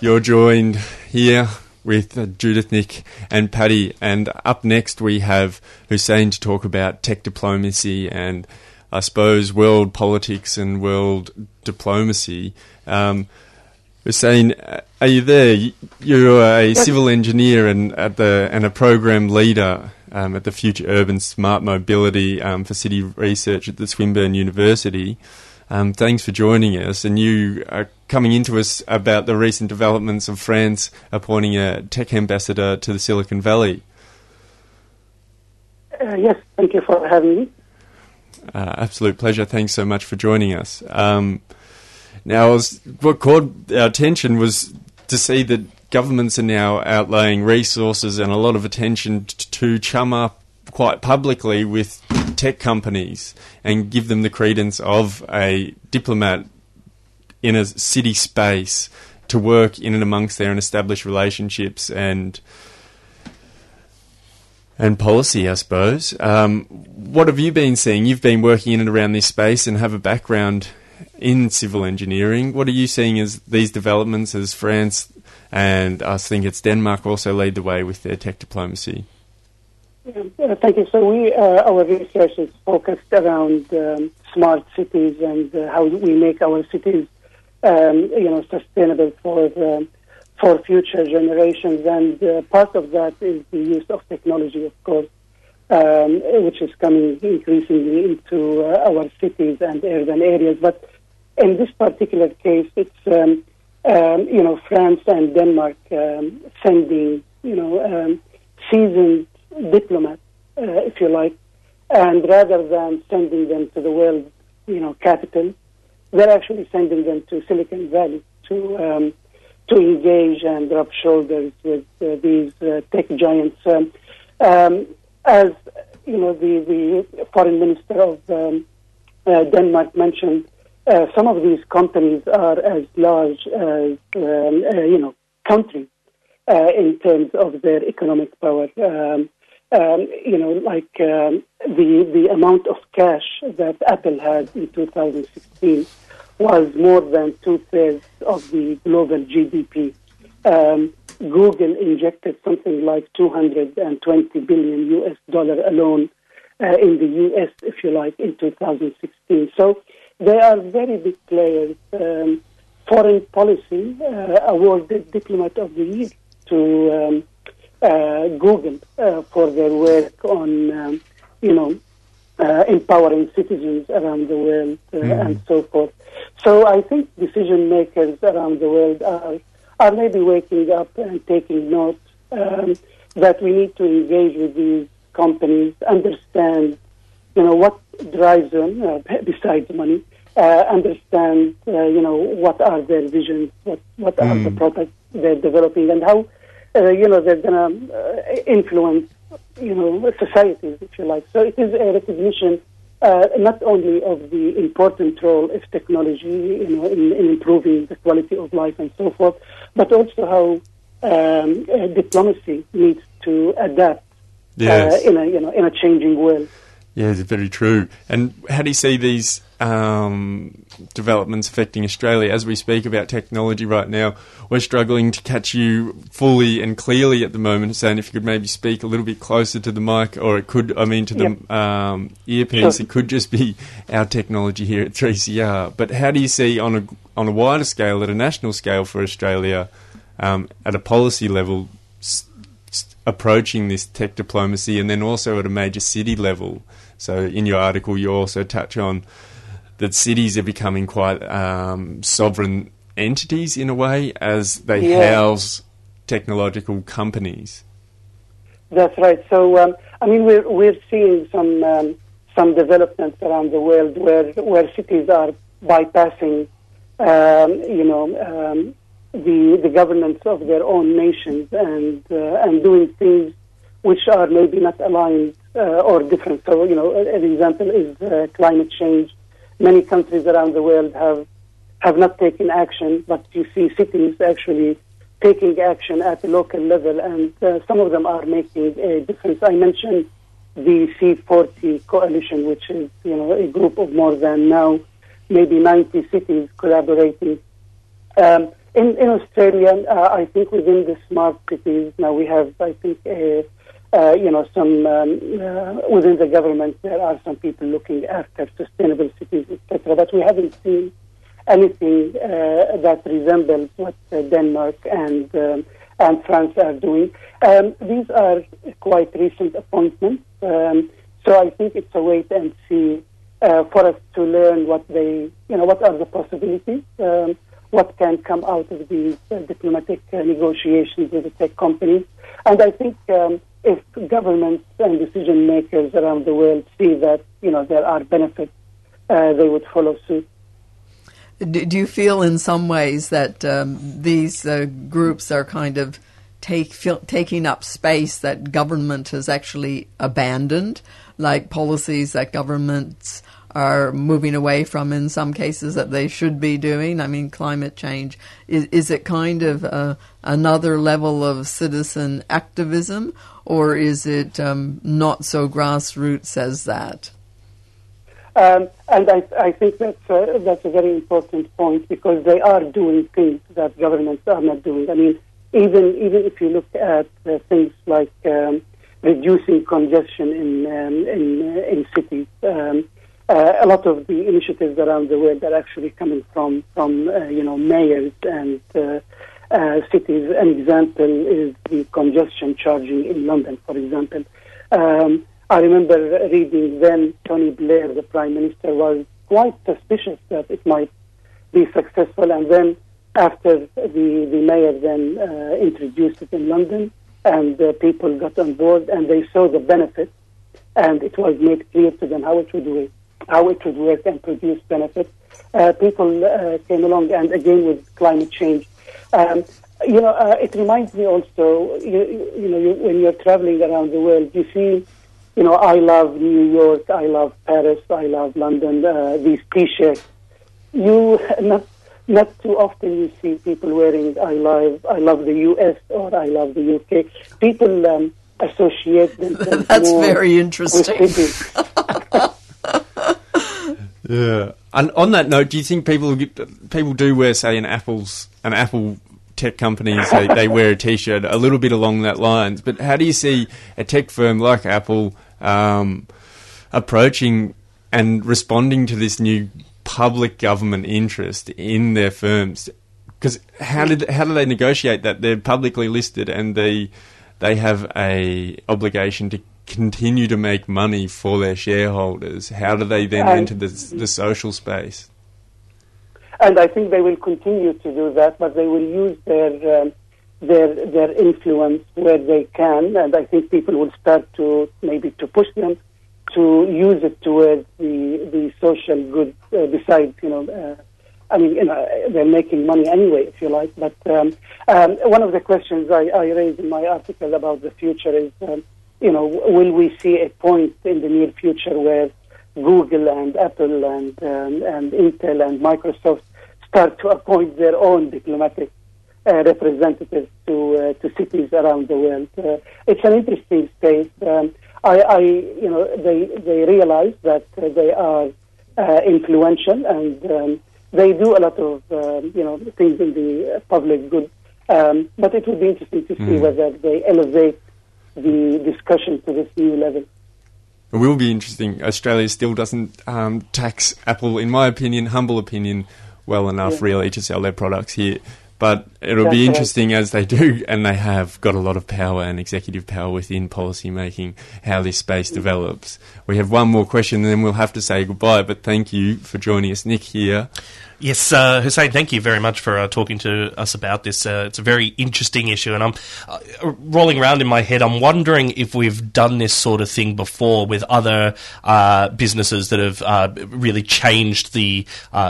You're joined here with Judith, Nick, and Paddy. And up next, we have Hussein to talk about tech diplomacy and I suppose world politics and world diplomacy. Um, Hussein, saying, are you there? You're a civil engineer and at the and a program leader um, at the Future Urban Smart Mobility um, for City Research at the Swinburne University. Um, thanks for joining us, and you are coming into us about the recent developments of France appointing a tech ambassador to the Silicon Valley. Uh, yes, thank you for having me. Uh, absolute pleasure. Thanks so much for joining us. Um, now, was, what caught our attention was to see that governments are now outlaying resources and a lot of attention to chum up quite publicly with tech companies and give them the credence of a diplomat in a city space to work in and amongst there and establish relationships and and policy, I suppose. Um, what have you been seeing? You've been working in and around this space and have a background in civil engineering. What are you seeing as these developments as France and I think it's Denmark also lead the way with their tech diplomacy? Uh, thank you. So we, uh, our research is focused around um, smart cities and uh, how we make our cities, um, you know, sustainable for um, for future generations. And uh, part of that is the use of technology, of course, um, which is coming increasingly into uh, our cities and urban areas. But in this particular case, it's um, um, you know France and Denmark um, sending you know um, seasoned diplomats, uh, if you like, and rather than sending them to the world you know capital, they're actually sending them to Silicon Valley to um, to engage and rub shoulders with uh, these uh, tech giants. Um, as you know, the, the foreign minister of uh, Denmark mentioned, uh, some of these companies are as large as um, uh, you know countries uh, in terms of their economic power. Um, um, you know, like um, the the amount of cash that Apple had in 2016 was more than two thirds of the global GDP. Um, Google injected something like 220 billion US dollar alone uh, in the US, if you like, in 2016. So they are very big players. Um, foreign policy uh, awarded Diplomat of the Year to um, uh, Google uh, for their work on, um, you know, uh, empowering citizens around the world mm. and so forth. So I think decision makers around the world are are maybe waking up and taking note um, that we need to engage with these companies, understand, you know, what drives them uh, besides money, uh, understand, uh, you know, what are their visions, what what mm. are the products they're developing, and how, you know, they're going to influence you know, societies, if you like. So it is a recognition uh, not only of the important role of technology, you know, in, in, improving the quality of life and so forth, but also how um, uh, diplomacy needs to adapt yes. uh, in a you know in a changing world. Yeah, it's very true. And how do you see these um, developments affecting Australia? As we speak about technology right now, we're struggling to catch you fully and clearly at the moment. Hussein if you could maybe speak a little bit closer to the mic, or it could, I mean, to the yep. um, earpiece, sure. it could just be our technology here at 3CR. But how do you see on a on a wider scale, at a national scale for Australia, um, at a policy level? approaching this tech diplomacy and then also at a major city level. So in your article, you also touch on that cities are becoming quite um, sovereign entities in a way as they yeah. house technological companies. That's right. So um, I mean, we're we're seeing some um, some developments around the world where where cities are bypassing, um, you know, um, the the governance of their own nations and uh, and doing things which are maybe not aligned or different. So you know, an example is uh, climate change. Many countries around the world have have not taken action, but you see cities actually taking action at the local level, and uh, some of them are making a difference. I mentioned the C40 coalition, which is you know a group of more than now maybe 90 cities collaborating. Um, in, in Australia, uh, I think within the smart cities now we have, I think, a, uh, you know, some um, uh, within the government there are some people looking after sustainable cities, etc. But we haven't seen anything uh, that resembles what uh, Denmark and um, and France are doing. Um, these are quite recent appointments, um, so I think it's a wait and see uh, for us to learn what they, you know, what are the possibilities. Um, what can come out of these diplomatic negotiations with the tech companies. And I think um, if governments and decision makers around the world see that you know there are benefits, uh, they would follow suit. Do you feel in some ways that um, these uh, groups are kind of take, feel, taking up space that government has actually abandoned, like policies that governments are moving away from in some cases that they should be doing. I mean, climate change is is it kind of another level of citizen activism, or is it um, not so grassroots as that? Um, and I, I think that's a, that's a very important point because they are doing things that governments are not doing. I mean, even even if you look at uh, things like um, reducing congestion in um, in, uh, in cities, um, uh, a lot of the initiatives around the world are actually coming from from uh, you know mayors and uh, cities. An example is the congestion charging in London, for example. Um, I remember reading then Tony Blair, the Prime Minister, was quite suspicious that it might be successful. And then after the, the mayor then uh, introduced it in London and people got on board and they saw the benefit and it was made clear to them how it would work, how it would work and produce benefits. Uh, people uh, came along and again with climate change. Um, you know, uh, it reminds me also, you, you know, you, when you're traveling around the world, you see you know, I love New York, I love Paris, I love London, uh, these T-shirts. You, not, not too often you see people wearing I love, I love the US or I love the UK. People um, associate themselves That's very interesting. Yeah. And on that note, do you think people people do wear, say, an Apple's an Apple tech company, say they wear a T-shirt a little bit along that lines? But how do you see a tech firm like Apple um, approaching and responding to this new public government interest in their firms? Because how did how do they negotiate that? They're publicly listed and they they have a obligation to continue to make money for their shareholders. How do they then Um, enter the the social space? and I think they will continue to do that, but they will use their um, their their influence where they can, and I think people will start to maybe to push them to use it towards the the social good. Uh, besides, you know, uh, I mean, you know, they're making money anyway, if you like. But um, um, one of the questions I, I raised in my article about the future is, um, you know, will we see a point in the near future where Google and Apple and um, and Intel and Microsoft start to appoint their own diplomatic uh, representatives to uh, to cities around the world. Uh, it's an interesting space. Um, I, I, you know, they they realize that uh, they are uh, influential and um, they do a lot of um, you know things in the public good. Um, but it would be interesting to see Mm. whether they elevate the discussion to this new level. It will be interesting. Australia still doesn't um, tax Apple, in my opinion, humble opinion, well enough, Yeah. really, to sell their products here. But it'll That's be right. interesting as they do, and they have got a lot of power and executive power within policy making, how this space develops. We have one more question, and then we'll have to say goodbye. But thank you for joining us, Nick. Here, Yes, uh, Hussein, thank you very much for uh, talking to us about this. Uh, it's a very interesting issue, and I'm uh, rolling around in my head. I'm wondering if we've done this sort of thing before with other uh, businesses that have uh, really changed the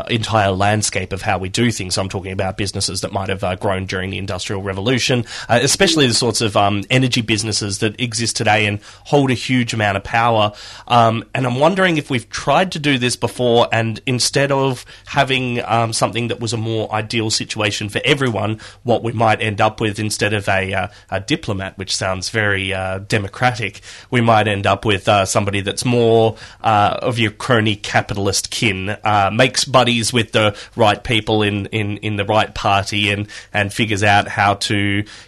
entire landscape of how we do things. I'm talking about businesses that might have grown during the Industrial Revolution, especially the sorts of um, energy businesses that exist today and hold a huge amount of power. Um, and I'm wondering if we've tried to do this before, and instead of having um, something that was a more ideal situation for everyone, what we might end up with instead of a, uh, a diplomat, which sounds very uh, democratic, we might end up with uh, somebody that's more uh, of your crony capitalist kin, uh, makes buddies with the right people in, in, in the right party, and, and figures out how to,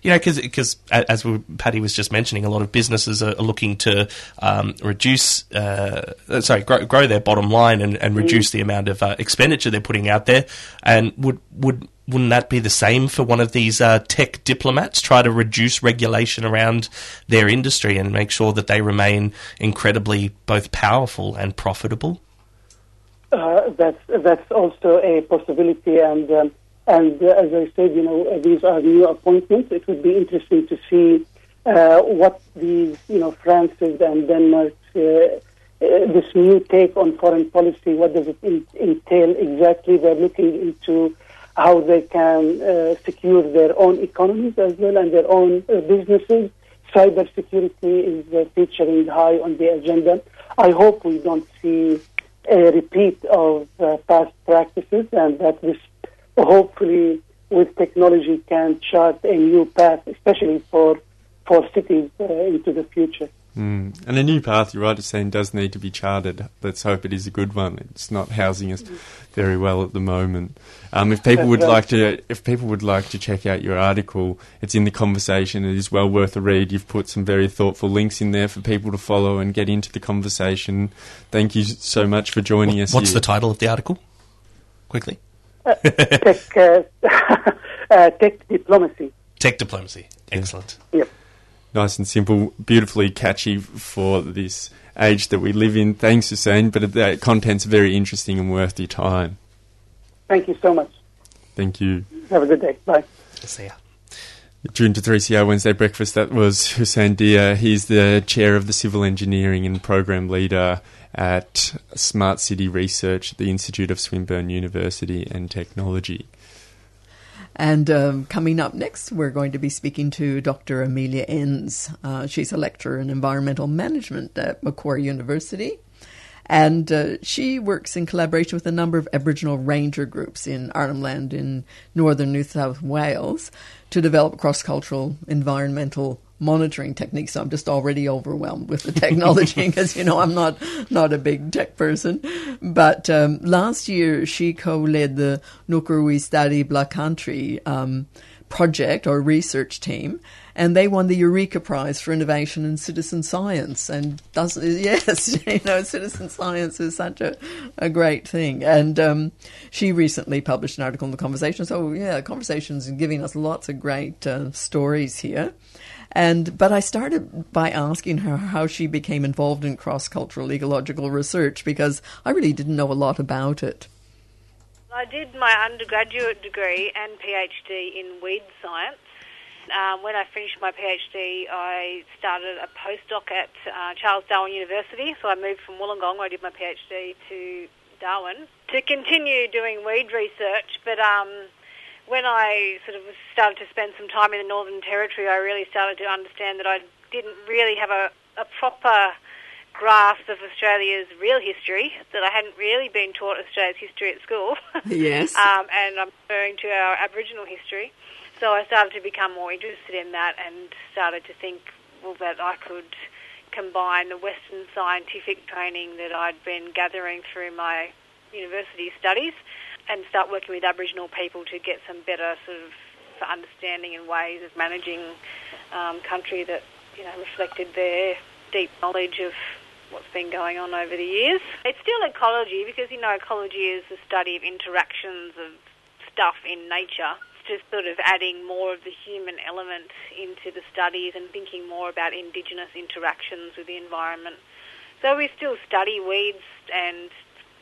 you know, because as we, Paddy was just mentioning, a lot of businesses are, looking to um, reduce, uh, sorry, grow, grow their bottom line and, and reduce the amount of uh, expenditure they're putting out there. And would would wouldn't that be the same for one of these uh, tech diplomats? Try to reduce regulation around their industry and make sure that they remain incredibly both powerful and profitable. Uh, that's that's also a possibility, and um, and uh, as I said, you know, these are new appointments. It would be interesting to see uh, what these, you know, France's and Denmark's uh, this new take on foreign policy. What does it in, entail exactly? They're looking into how they can uh, secure their own economies as well and their own uh, businesses. Cyber security is uh, featuring high on the agenda. I hope we don't see a repeat of uh, past practices, and that this hopefully with technology can chart a new path, especially for for cities uh, into the future. Mm. And a new path, you're right, it's saying does need to be charted. Let's hope it is a good one. It's not housing us very well at the moment. Um, if people would like to, if people would like to check out your article, it's in the conversation. It is well worth a read. You've put some very thoughtful links in there for people to follow and get into the conversation. Thank you so much for joining us. What's here. the title of the article? Quickly. tech, uh, uh, tech diplomacy. Tech diplomacy. Excellent. Yep. Nice and simple, beautifully catchy for this age that we live in. Thanks, Hussein, but the content's very interesting and worth your time. Thank you so much. Thank you. Have a good day. Bye. See ya. June to 3CR Wednesday Breakfast, that was Hussein Dia. He's the chair of the Civil Engineering and program leader at Smart City Research at the Institute of Swinburne University and Technology. And um, coming up next, we're going to be speaking to Dr. Amelia Ens. Uh, she's a lecturer in environmental management at Macquarie University. And uh, she works in collaboration with a number of Aboriginal ranger groups in Arnhem Land in northern New South Wales to develop cross cultural environmental monitoring techniques. So I'm just already overwhelmed with the technology because you know I'm not not a big tech person. But um, last year she co-led the Ngukurr Wi Stadi Bla Kantri um, project or research team, and they won the Eureka Prize for innovation in citizen science. And does yes, you know, citizen science is such a, a great thing. And um, she recently published an article in the Conversation. So yeah, Conversations giving us lots of great uh, stories here. And but I started by asking her how she became involved in cross cultural ecological research because I really didn't know a lot about it. I did my undergraduate degree and PhD in weed science. Um, when I finished my PhD, I started a postdoc at uh, Charles Darwin University. So I moved from Wollongong, where I did my PhD, to Darwin to continue doing weed research. But um, when I sort of started to spend some time in the Northern Territory, I really started to understand that I didn't really have a, a proper grasp of Australia's real history, that I hadn't really been taught Australia's history at school. Yes. um, and I'm referring to our Aboriginal history. So I started to become more interested in that and started to think, well, that I could combine the Western scientific training that I'd been gathering through my university studies and start working with Aboriginal people to get some better sort of understanding and ways of managing um, country that you know reflected their deep knowledge of what's been going on over the years. It's still ecology because you know ecology is the study of interactions of stuff in nature. It's just sort of adding more of the human element into the studies and thinking more about indigenous interactions with the environment. So we still study weeds and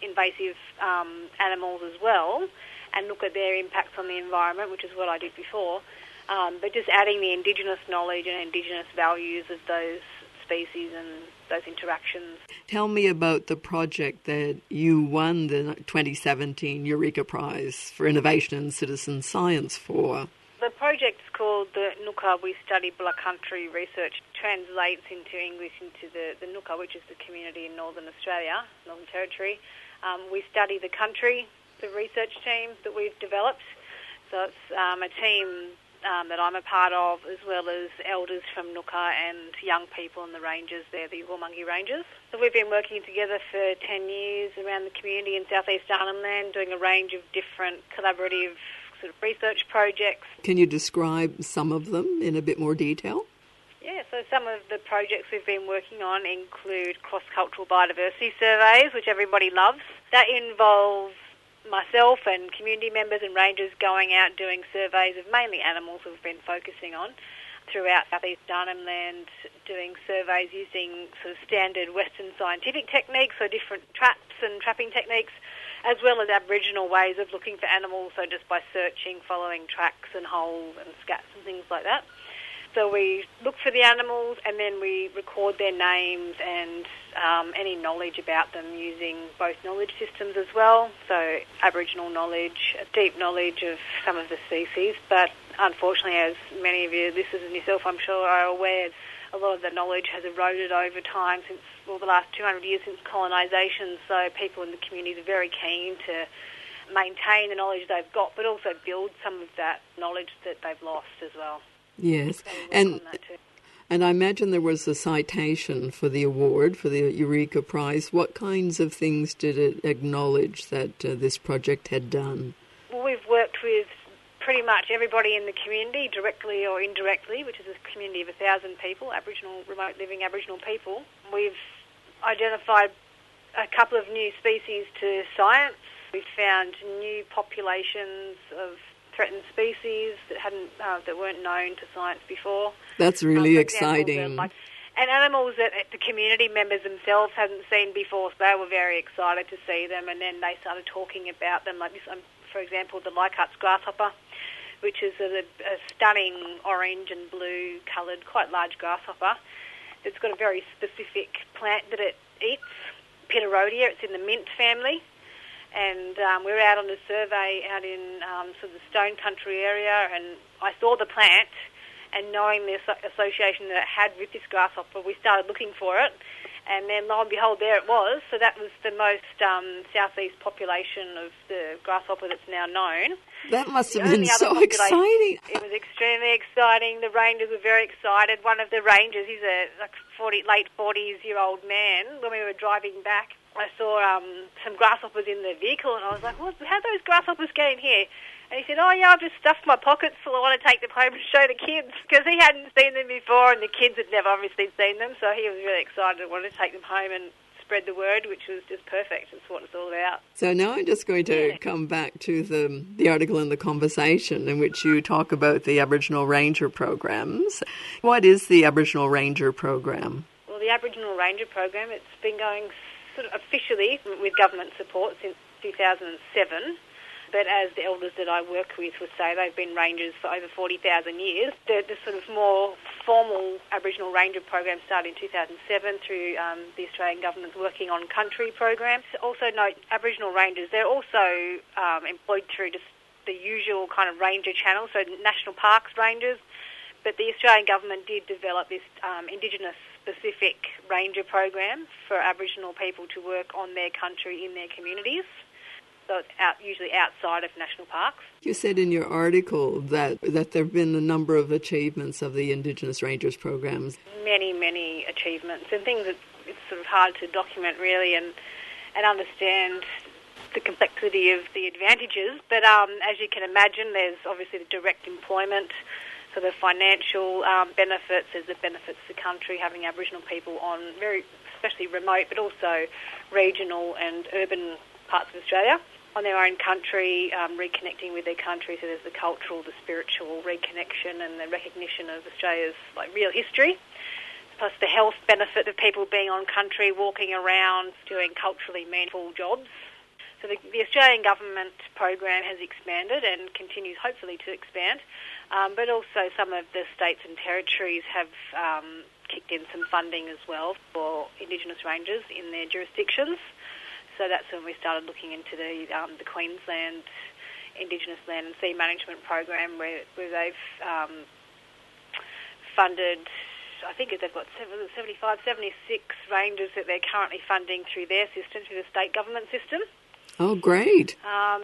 invasive um, animals as well and look at their impacts on the environment, which is what I did before. Um, but just adding the indigenous knowledge and indigenous values of those species and those interactions. Tell me about the project that you won the 2017 Eureka Prize for Innovation in Citizen Science for. The project's called the Ngukurr Wi Stadi Bla Kantri Research, translates into English into the, the Ngukurr, which is the community in Northern Australia, Northern Territory. Um, we study the country, the research team that we've developed. So it's um, a team um, that I'm a part of, as well as elders from Ngukurr and young people in the ranges there, the Yugul Mangi Rangers. So we've been working together for 10 years around the community in southeast Arnhem Land, doing a range of different collaborative sort of research projects. Can you describe some of them in a bit more detail? Yeah, so some of the projects we've been working on include cross-cultural biodiversity surveys, which everybody loves. That involves myself and community members and rangers going out doing surveys of mainly animals we've been focusing on throughout southeast Arnhem Land, doing surveys using sort of standard Western scientific techniques, so different traps and trapping techniques, as well as Aboriginal ways of looking for animals, so just by searching, following tracks and holes and scats and things like that. So we look for the animals and then we record their names and um, any knowledge about them using both knowledge systems as well. So Aboriginal knowledge, deep knowledge of some of the species, but unfortunately, as many of you listeners and yourself, I'm sure, are aware, a lot of the knowledge has eroded over time since well, the last 200 years since colonisation. So people in the community are very keen to maintain the knowledge they've got, but also build some of that knowledge that they've lost as well. Yes, and and I imagine there was a citation for the award for the Eureka Prize. What kinds of things did it acknowledge that uh, this project had done? Well, we've worked with pretty much everybody in the community, directly or indirectly, which is a community of a thousand people, Aboriginal, remote living Aboriginal people. We've identified a couple of new species to science. We've found new populations of threatened species that hadn't uh, that weren't known to science before. That's really Um, exciting. like, and animals that the community members themselves hadn't seen before, so they were very excited to see them. And then they started talking about them, like this, um, for example, the Leichhardt's grasshopper, which is a, a stunning orange and blue coloured, quite large grasshopper. It's got a very specific plant that it eats, Pityrodia. It's in the mint family and um, we were out on a survey out in um, sort of the Stone Country area, and I saw the plant, and knowing the association that it had with this grasshopper, we started looking for it, and then lo and behold, there it was. So that was the most um, southeast population of the grasshopper that's now known. That must have been so exciting. It was extremely exciting. The rangers were very excited. One of the rangers, he's a like 40, late 40s year old man. When we were driving back, I saw um, some grasshoppers in the vehicle, and I was like, what, "How those grasshoppers get in here?" And he said, "Oh yeah, I've just stuffed my pockets full. I want to take them home and show the kids because he hadn't seen them before, and the kids had never obviously seen them. So he was really excited and wanted to take them home and spread the word, which was just perfect. It's what it's all about." So now I'm just going to come back to the the article in the conversation in which you talk about the Aboriginal Ranger programs. What is the Aboriginal Ranger program? Well, the Aboriginal Ranger program, it's been going sort of officially with government support since 2007. But as the elders that I work with would say, they've been rangers for over 40,000 years. The, the sort of more formal Aboriginal Ranger program started in 2007 through um, the Australian government's Working on Country program. Also note, Aboriginal Rangers, they're also um, employed through just the usual kind of ranger channel, so national parks rangers, but the Australian government did develop this um, Indigenous specific ranger program for Aboriginal people to work on their country in their communities. So it's out, usually outside of national parks. You said in your article that that there have been a number of achievements of the Indigenous Rangers programs. Many, many achievements and things that it's sort of hard to document really and and understand the complexity of the advantages. But um, as you can imagine, there's obviously the direct employment, so the financial um, benefits, there's the benefits to the country having Aboriginal people on very, especially remote, but also regional and urban parts of Australia on their own country, um, reconnecting with their country. So there's the cultural, the spiritual reconnection, and the recognition of Australia's like real history. Plus the health benefit of people being on country, walking around, doing culturally meaningful jobs. So the, the Australian government program has expanded and continues hopefully to expand, um, but also some of the states and territories have um, kicked in some funding as well for Indigenous rangers in their jurisdictions. So that's when we started looking into the um, the Queensland Indigenous Land and Sea Management Program, where where they've um, funded. I think they've got 75, 76 rangers that they're currently funding through their system, through the state government system. Oh, great. Um,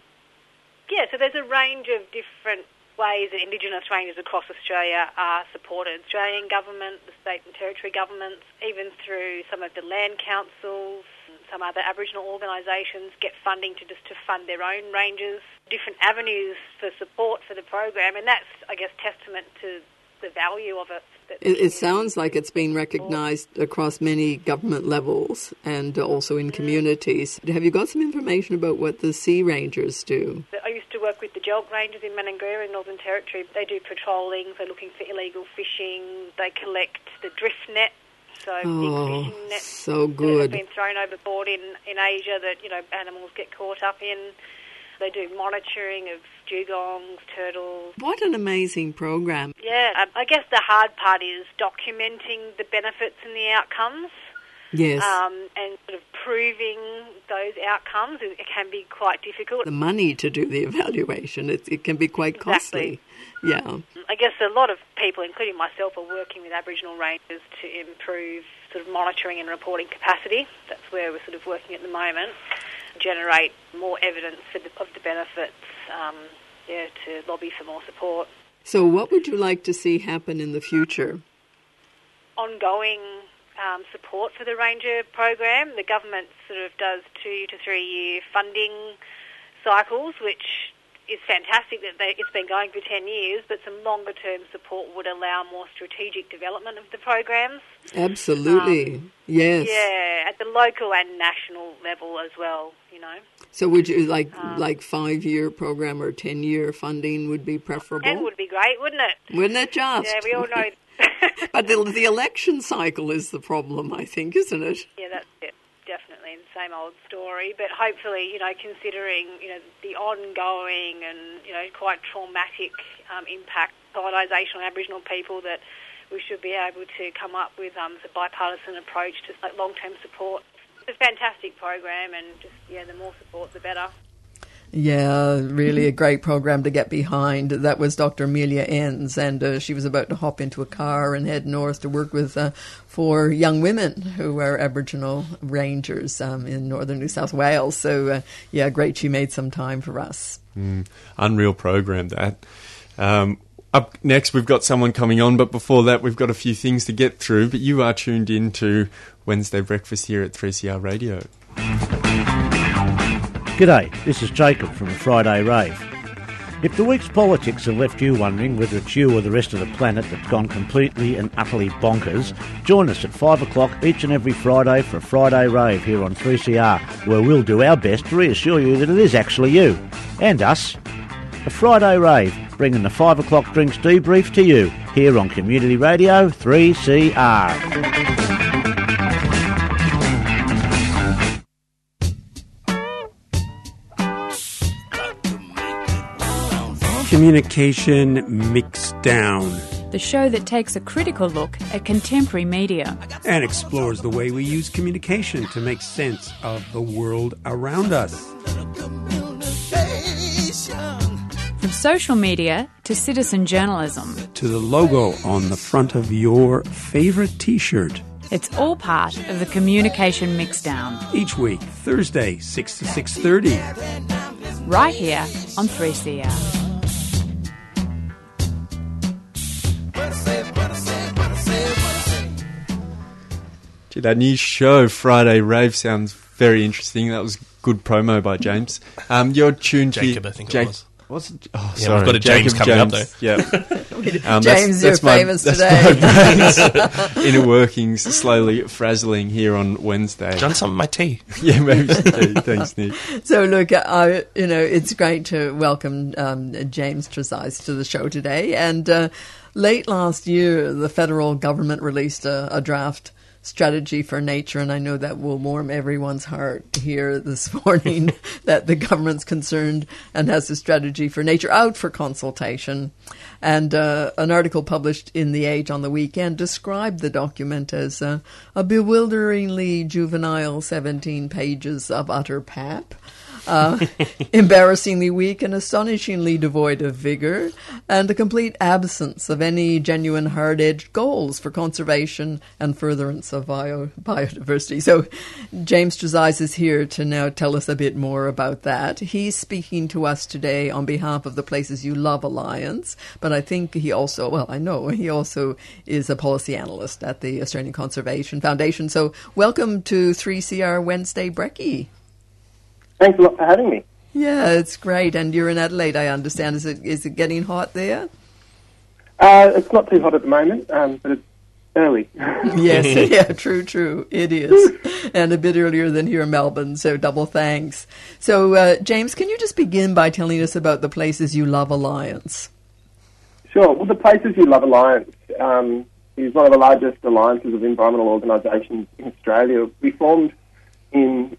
yeah, so there's a range of different ways that Indigenous rangers across Australia are supported. Australian government, the state and territory governments, even through some of the land councils, some other Aboriginal organisations get funding to just to fund their own rangers, different avenues for support for the program, and that's, I guess, testament to the value of it. It, it sounds like it's been recognised across many government levels and also in mm. communities. Have you got some information about what the Sea Rangers do? I used to work with the Djelk Rangers in Maningrida in Northern Territory. They do patrolling, they're looking for illegal fishing, they collect the drift net. So big Oh, fishing nets so that have been thrown overboard in, in Asia that you know animals get caught up in. They do monitoring of dugongs, turtles. What an amazing program. Yeah, um, I guess the hard part is documenting the benefits and the outcomes. Yes. Um, and sort of proving those outcomes, it, it can be quite difficult. The money to do the evaluation, it, it can be quite costly. Yeah. I guess a lot of people, including myself, are working with Aboriginal rangers to improve sort of monitoring and reporting capacity. That's where we're sort of working at the moment. Generate more evidence for the, of the benefits. Um, yeah, to lobby for more support. So, what would you like to see happen in the future? Ongoing um, support for the ranger program. The government sort of does two to three year funding cycles, which is fantastic that they, it's been going for 10 years, but some longer term support would allow more strategic development of the programs. Absolutely, um, yes. Yeah, at the local and national level as well, you know. So would you like um, like five year program or 10 year funding would be preferable? That would be great, wouldn't it? Wouldn't it just? Yeah, we all know. but the, the election cycle is the problem, I think, isn't it? Yeah, that's the same old story. But hopefully, you know, considering you know the ongoing and you know quite traumatic um, impact colonisation on Aboriginal people, that we should be able to come up with um, a bipartisan approach to like, long-term support. It's a fantastic program, and just yeah, the more support, the better. Yeah, really a great program to get behind. That was Dr. Amelia Ens, and uh, she was about to hop into a car and head north to work with uh, four young women who are Aboriginal rangers um, in northern New South Wales. So, uh, yeah, great she made some time for us. Mm, unreal program, that. Um, up next, we've got someone coming on, but before that, we've got a few things to get through. But you are tuned in to Wednesday Breakfast here at 3CR Radio. G'day, this is Jacob from the Friday Rave. If the week's politics have left you wondering whether it's you or the rest of the planet that's gone completely and utterly bonkers, join us at 5 o'clock each and every Friday for a Friday Rave here on 3CR, where we'll do our best to reassure you that it is actually you and us. A Friday Rave, bringing the 5 o'clock drinks debrief to you here on Community Radio 3CR. Communication Mixdown. The show that takes a critical look at contemporary media and explores the way we use communication to make sense of the world around us. From social media to citizen journalism to the logo on the front of your favorite t shirt. It's all part of the communication mixdown. Each week, Thursday, 6 to 6:30. Right here on 3CR. Gee, that new show, Friday Rave, sounds very interesting. That was good promo by James. Um, you're tuned Jacob, to I think Jake- it was. What's it? Oh, Yeah, sorry. we've got a James coming up, though. Yeah. James, you're my- famous that's today. inner workings slowly frazzling here on Wednesday. Done some of my tea. yeah, maybe some tea. Thanks, Nick. So, look, I, you know, it's great to welcome um, James Trezise to the show today. And uh, late last year, the federal government released a, a draft strategy for nature, and I know that will warm everyone's heart here this morning that the government's concerned and has a strategy for nature out for consultation. And uh, an article published in The Age on the weekend described the document as uh, a bewilderingly juvenile 17 pages of utter pap. Uh, embarrassingly weak and astonishingly devoid of vigor, and a complete absence of any genuine hard edged goals for conservation and furtherance of bio- biodiversity. So, James Trezise is here to now tell us a bit more about that. He's speaking to us today on behalf of the Places You Love Alliance, but I think he also, well, I know he also is a policy analyst at the Australian Conservation Foundation. So, welcome to 3CR Wednesday Brekkie. Thanks a lot for having me. Yeah, it's great. And you're in Adelaide, I understand. Is it is it getting hot there? Uh, it's not too hot at the moment, um, but it's early. yes, yeah, true, true. It is. and a bit earlier than here in Melbourne, so double thanks. So, uh, James, can you just begin by telling us about the Places You Love Alliance? Sure. Well, the Places You Love Alliance um, is one of the largest alliances of environmental organisations in Australia. We formed in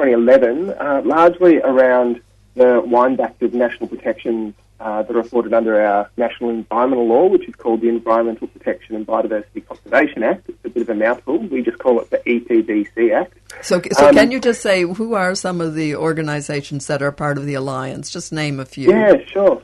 2011, uh, largely around the wind back of national protections uh, that are afforded under our national environmental law, which is called the Environmental Protection and Biodiversity Conservation Act. It's a bit of a mouthful. We just call it the EPBC Act. So, so Um, can you just say who are some of the organisations that are part of the alliance? Just name a few. Yeah, sure.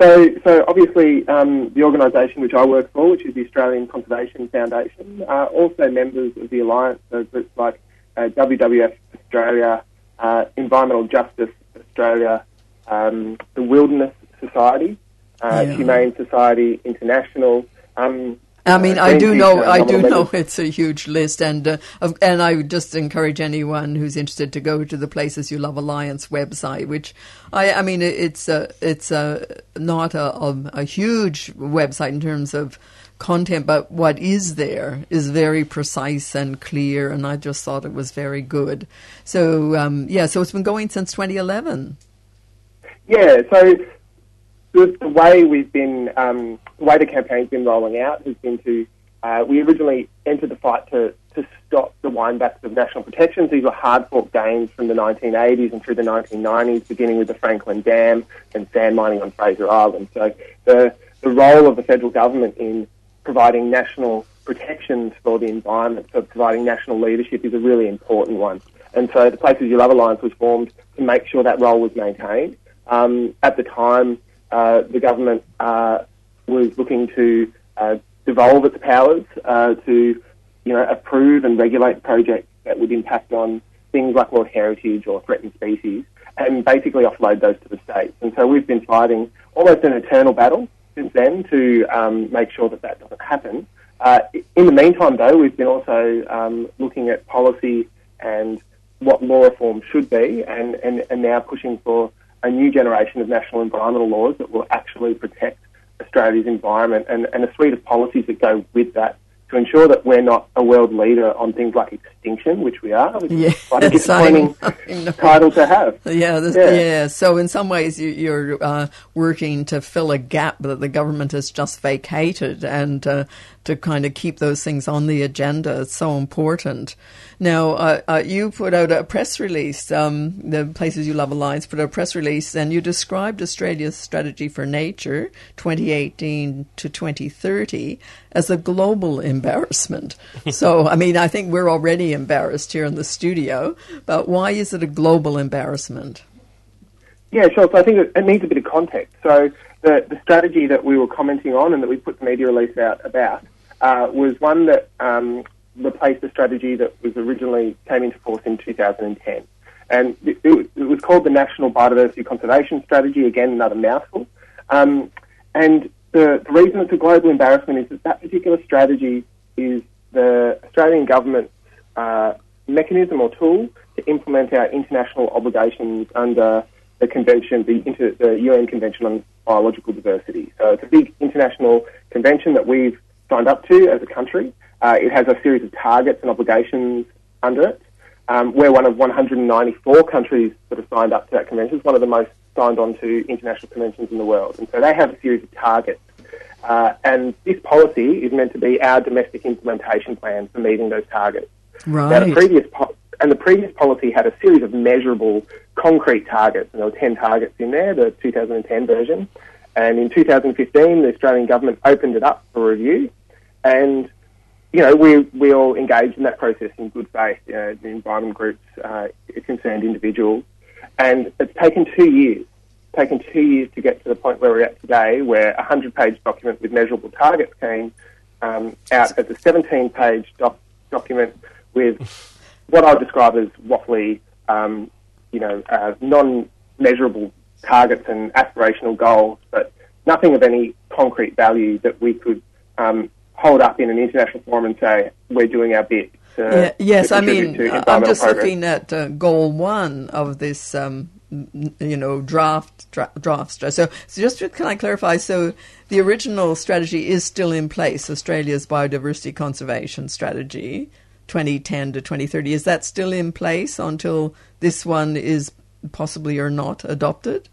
So, so obviously, um, the organisation which I work for, which is the Australian Conservation Foundation, are also members of the alliance. So groups like WWF Australia, uh, Environmental Justice Australia, um, the Wilderness Society, uh, Yeah. Humane Society International. Um, I mean, uh, I do know, I do know it's a huge list, and uh, and I would just encourage anyone who's interested to go to the Places You Love Alliance website, which I, I mean, it's a, it's a not a, a, a huge website in terms of content, but what is there is very precise and clear, and I just thought it was very good. So um, yeah, so it's been going since 2011. Yeah, so the, the way we've been, um, the way the campaign's been rolling out has been to, uh, we originally entered the fight to, to stop the windbacks of national protections. These were hard fought gains from the 1980s and through the 1990s, beginning with the Franklin Dam and sand mining on Fraser Island. So the, the role of the federal government in providing national protections for the environment, for providing national leadership is a really important one. And so the Places You Love Alliance was formed to make sure that role was maintained. Um, at the time, uh, the government uh, was looking to uh, devolve its powers uh, to, you know, approve and regulate projects that would impact on things like World Heritage or threatened species, and basically offload those to the states. And so we've been fighting almost an eternal battle since then to um, make sure that that doesn't happen. Uh, in the meantime, though, we've been also um, looking at policy and what law reform should be, and, and, and now pushing for a new generation of national environmental laws that will actually protect Australia's environment and, and a suite of policies that go with that to ensure that we're not a world leader on things like extinction, which we are, which is quite a disappointing title to have. Yeah, this, Yeah. yeah. So in some ways, you, you're uh, working to fill a gap that the government has just vacated, and uh, to kind of keep those things on the agenda. It's so important. Now, uh, uh, you put out a press release. Um, the Places You Love Alliance put out a press release, and you described Australia's strategy for nature, 2018 to 2030, as a global embarrassment. so, I mean, I think we're already embarrassed here in the studio, but why is it a global embarrassment? Yeah, sure. So I think it, it needs a bit of context. So the, the strategy that we were commenting on and that we put the media release out about uh, was one that um, replaced the strategy that was originally came into force in 2010. And it, it, it was called the National Biodiversity Conservation Strategy, again, another mouthful. Um, and the, the reason it's a global embarrassment is that that particular strategy is the Australian government's uh, mechanism or tool to implement our international obligations under the convention, the, inter, the UN Convention on Biological Diversity. So it's a big international convention that we've signed up to as a country. Uh, it has a series of targets and obligations under it. Um, we're one of 194 countries that have signed up to that convention. It's one of the most signed on to international conventions in the world. And so they have a series of targets. Uh, and this policy is meant to be our domestic implementation plan for meeting those targets. Now, the previous po- and the previous policy had a series of measurable, concrete targets, and there were 10 targets in there, the 2010 version. And in 2015, the Australian government opened it up for review, and you know we we all engaged in that process in good faith. You know, the environment groups, uh, concerned individuals, and it's taken two years. Taken two years to get to the point where we're at today, where a 100-page document with measurable targets came um, out as a 17-page doc- document with what I would describe as waffly, um, you know, uh, non-measurable targets and aspirational goals, but nothing of any concrete value that we could um, hold up in an international forum and say we're doing our bit. To, Yeah, yes, I mean, to I'm just progress. looking at uh, goal one of this, um, you know, draft dra- draft. So, so just to, can I clarify? So, the original strategy is still in place. Australia's biodiversity conservation strategy, 2010 to 2030. Is that still in place until this one is possibly are not adopted?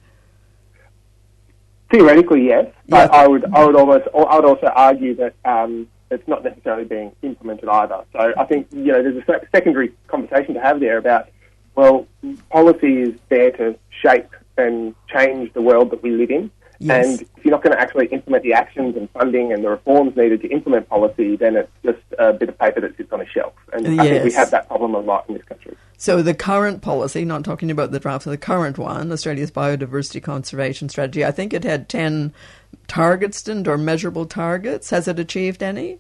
Theoretically, yes, but I would I would almost I would also argue that um, it's not necessarily being implemented either. So I think you know there's a secondary conversation to have there about well, policy is there to shape and change the world that we live in. Yes. And if you're not going to actually implement the actions and funding and the reforms needed to implement policy, then it's just a bit of paper that sits on a shelf. And I think we have that problem a lot in this country. So the current policy, not talking about the draft, the current one, Australia's biodiversity conservation strategy, I think it had 10 targets, didn't, or measurable targets. Has it achieved any?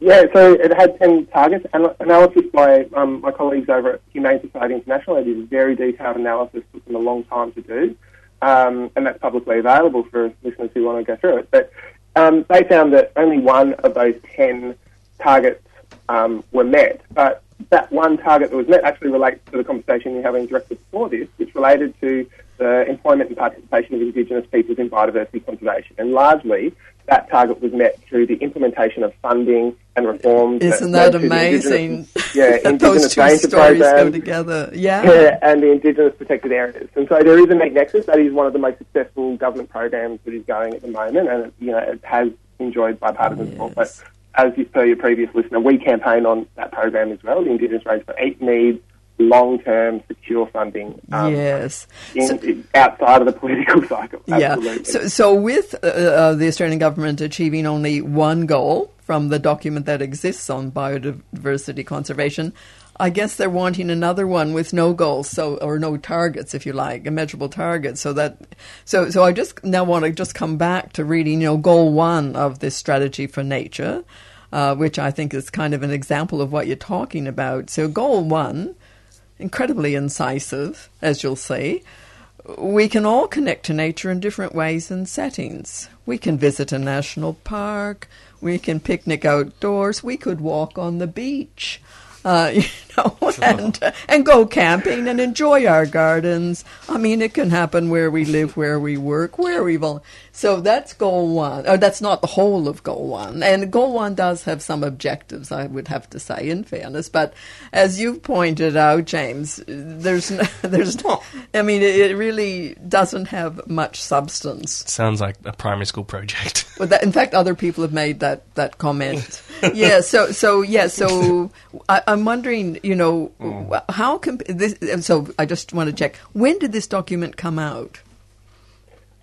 Yeah, so it had 10 targets. An- analysis by um, my colleagues over at Humane Society International. They did a very detailed analysis, took them a long time to do. Um, and that's publicly available for listeners who want to go through it. But um, they found that only one of those 10 targets um, were met. But that one target that was met actually relates to the conversation you're having directly before this, which related to the employment and participation of Indigenous peoples in biodiversity conservation. And largely, that target was met through the implementation of funding and reforms. Isn't led that amazing? Indigenous- yeah, that those two stories go together. Yeah. yeah, and the Indigenous protected areas. And so there is a neat nexus. That is one of the most successful government programs that is going at the moment, and it, you know it has enjoyed bipartisan support. But as you, per your previous listener, we campaign on that program as well. The Indigenous Ranger for Eight needs long-term, secure funding. um, yes. in, outside of the political cycle. Absolutely. Yeah. So, so with uh, uh, the Australian government achieving only one goal from the document that exists on biodiversity conservation, I guess they're wanting another one with no goals, so or no targets, if you like, measurable targets. So that, so so I just now want to just come back to reading, you know, goal one of this strategy for nature, uh, which I think is kind of an example of what you're talking about. So goal one, incredibly incisive, as you'll see. We can all connect to nature in different ways and settings. We can visit a national park. We can picnic outdoors. We could walk on the beach. Uh, you know, and uh, and go camping and enjoy our gardens. I mean, it can happen where we live, where we work, where we vol. So that's goal one. Or that's not the whole of goal one. And goal one does have some objectives, I would have to say, in fairness. But as you've pointed out, James, there's no, there's no, I mean, it, it really doesn't have much substance. Sounds like a primary school project. Well, that, in fact, other people have made that, that comment. yeah. So so yeah. So I, I'm wondering, you know, how can this? So I just want to check. When did this document come out?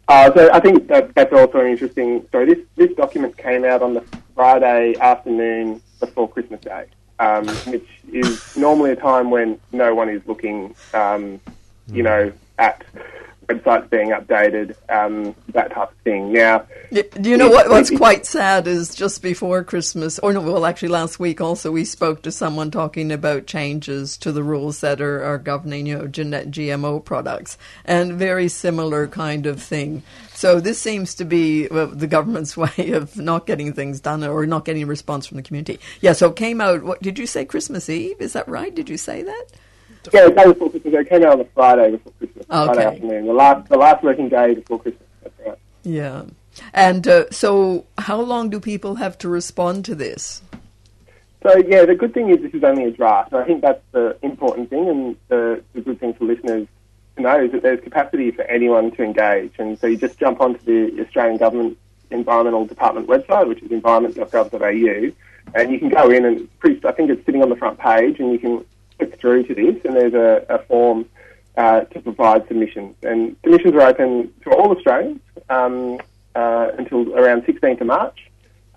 Uh, so I think that, that's also an interesting story. This this document came out on the Friday afternoon before Christmas Day, um, which is normally a time when no one is looking, um, you know, at websites being updated, um, that type of thing. Now, Do you know what, what's quite sad is just before Christmas, or no, well, actually last week also we spoke to someone talking about changes to the rules that are, are governing, you know, genet- GMO products, and very similar kind of thing. So this seems to be well, the government's way of not getting things done or not getting a response from the community. Yeah, so it came out. What did you say? Christmas Eve? Is that right? Did you say that? Yeah, the day before Christmas. It came out on the Friday before Christmas, Friday Okay. afternoon, the last the last working day before Christmas. That's right. Yeah. And uh, so, how long do people have to respond to this? So yeah, the good thing is this is only a draft, and I think that's the important thing, and the, the good thing for listeners to know is that there's capacity for anyone to engage, and so you just jump onto the Australian Government Environmental Department website, which is environment.gov.au, and you can go in and pretty, I think it's sitting on the front page, and you can click through to this, and there's a, a form uh, to provide submissions, and submissions are open to all Australians um, uh, until around 16th of March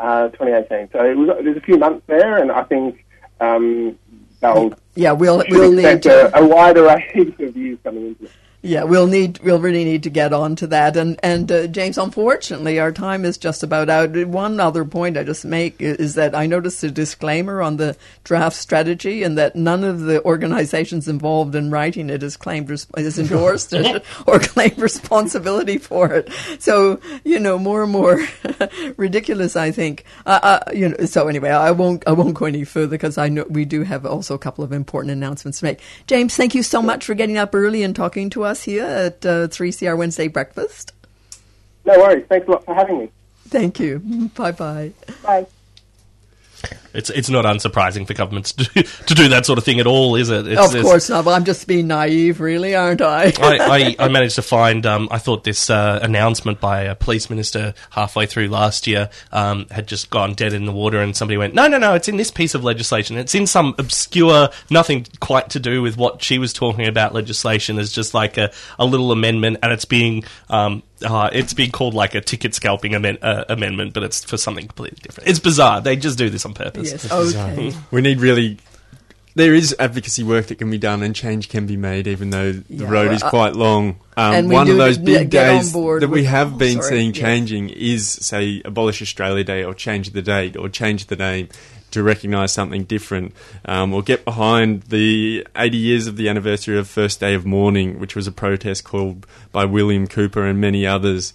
uh, 2018. So it was, there's a few months there, and I think um, they'll Yeah, we'll we'll need to. a, a wide array of views coming into it. Yeah, we'll need we'll really need to get on to that. And and uh, James, unfortunately, our time is just about out. One other point I just make is that I noticed a disclaimer on the draft strategy, and that none of the organisations involved in writing it has claimed has endorsed it or claimed responsibility for it. So you know, more and more ridiculous. I think. Uh, uh, you know. So anyway, I won't I won't go any further because I know we do have also a couple of important announcements to make. James, thank you so much for getting up early and talking to us here at uh, 3CR Wednesday Breakfast. No worries. Thanks a lot for having me. Thank you. Bye-bye. bye. It's it's not unsurprising for governments to do, to do that sort of thing at all, is it? It's, of course not. But I'm just being naive, really, aren't I? I, I, I managed to find. Um, I thought this uh, announcement by a police minister halfway through last year um, had just gone dead in the water, and somebody went, "No, no, no! It's in this piece of legislation. It's in some obscure, nothing quite to do with what she was talking about legislation. It's just like a, a little amendment, and it's being um, uh, it's being called like a ticket scalping amen- uh, amendment, but it's for something completely different. It's bizarre. They just do this on purpose. Yes, okay. We need really there is advocacy work that can be done and change can be made, even though the Yeah, road well, is uh, quite long. Um, and we one do of those big days that we with- have been sorry, seeing yes. changing is, say, Abolish Australia Day or change the date or change the name to recognise something different, um, or get behind the 80 years of the anniversary of First Day of Mourning, which was a protest called by William Cooper and many others.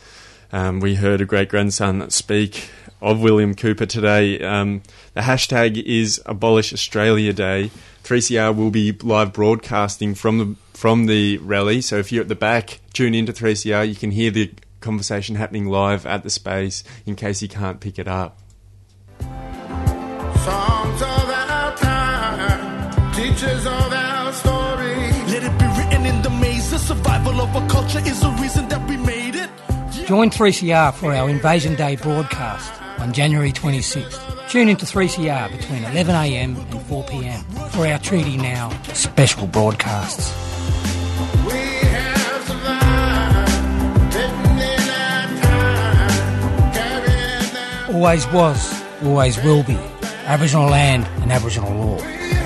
Um, we heard a great grandson speak of William Cooper today. Um, the hashtag is Abolish Australia Day. 3CR will be live broadcasting from the from the rally. So if you're at the back, tune into 3CR. You can hear the conversation happening live at the space in case you can't pick it up. Songs of our time, teachers of our story. Let it be written in the maze. The survival of a culture is the reason that we made it. Join 3CR for our Invasion Day broadcast on January 26th. Tune into 3CR between 11am and 4pm for our Treaty Now special broadcasts. Always was, always will be. Aboriginal land and Aboriginal law.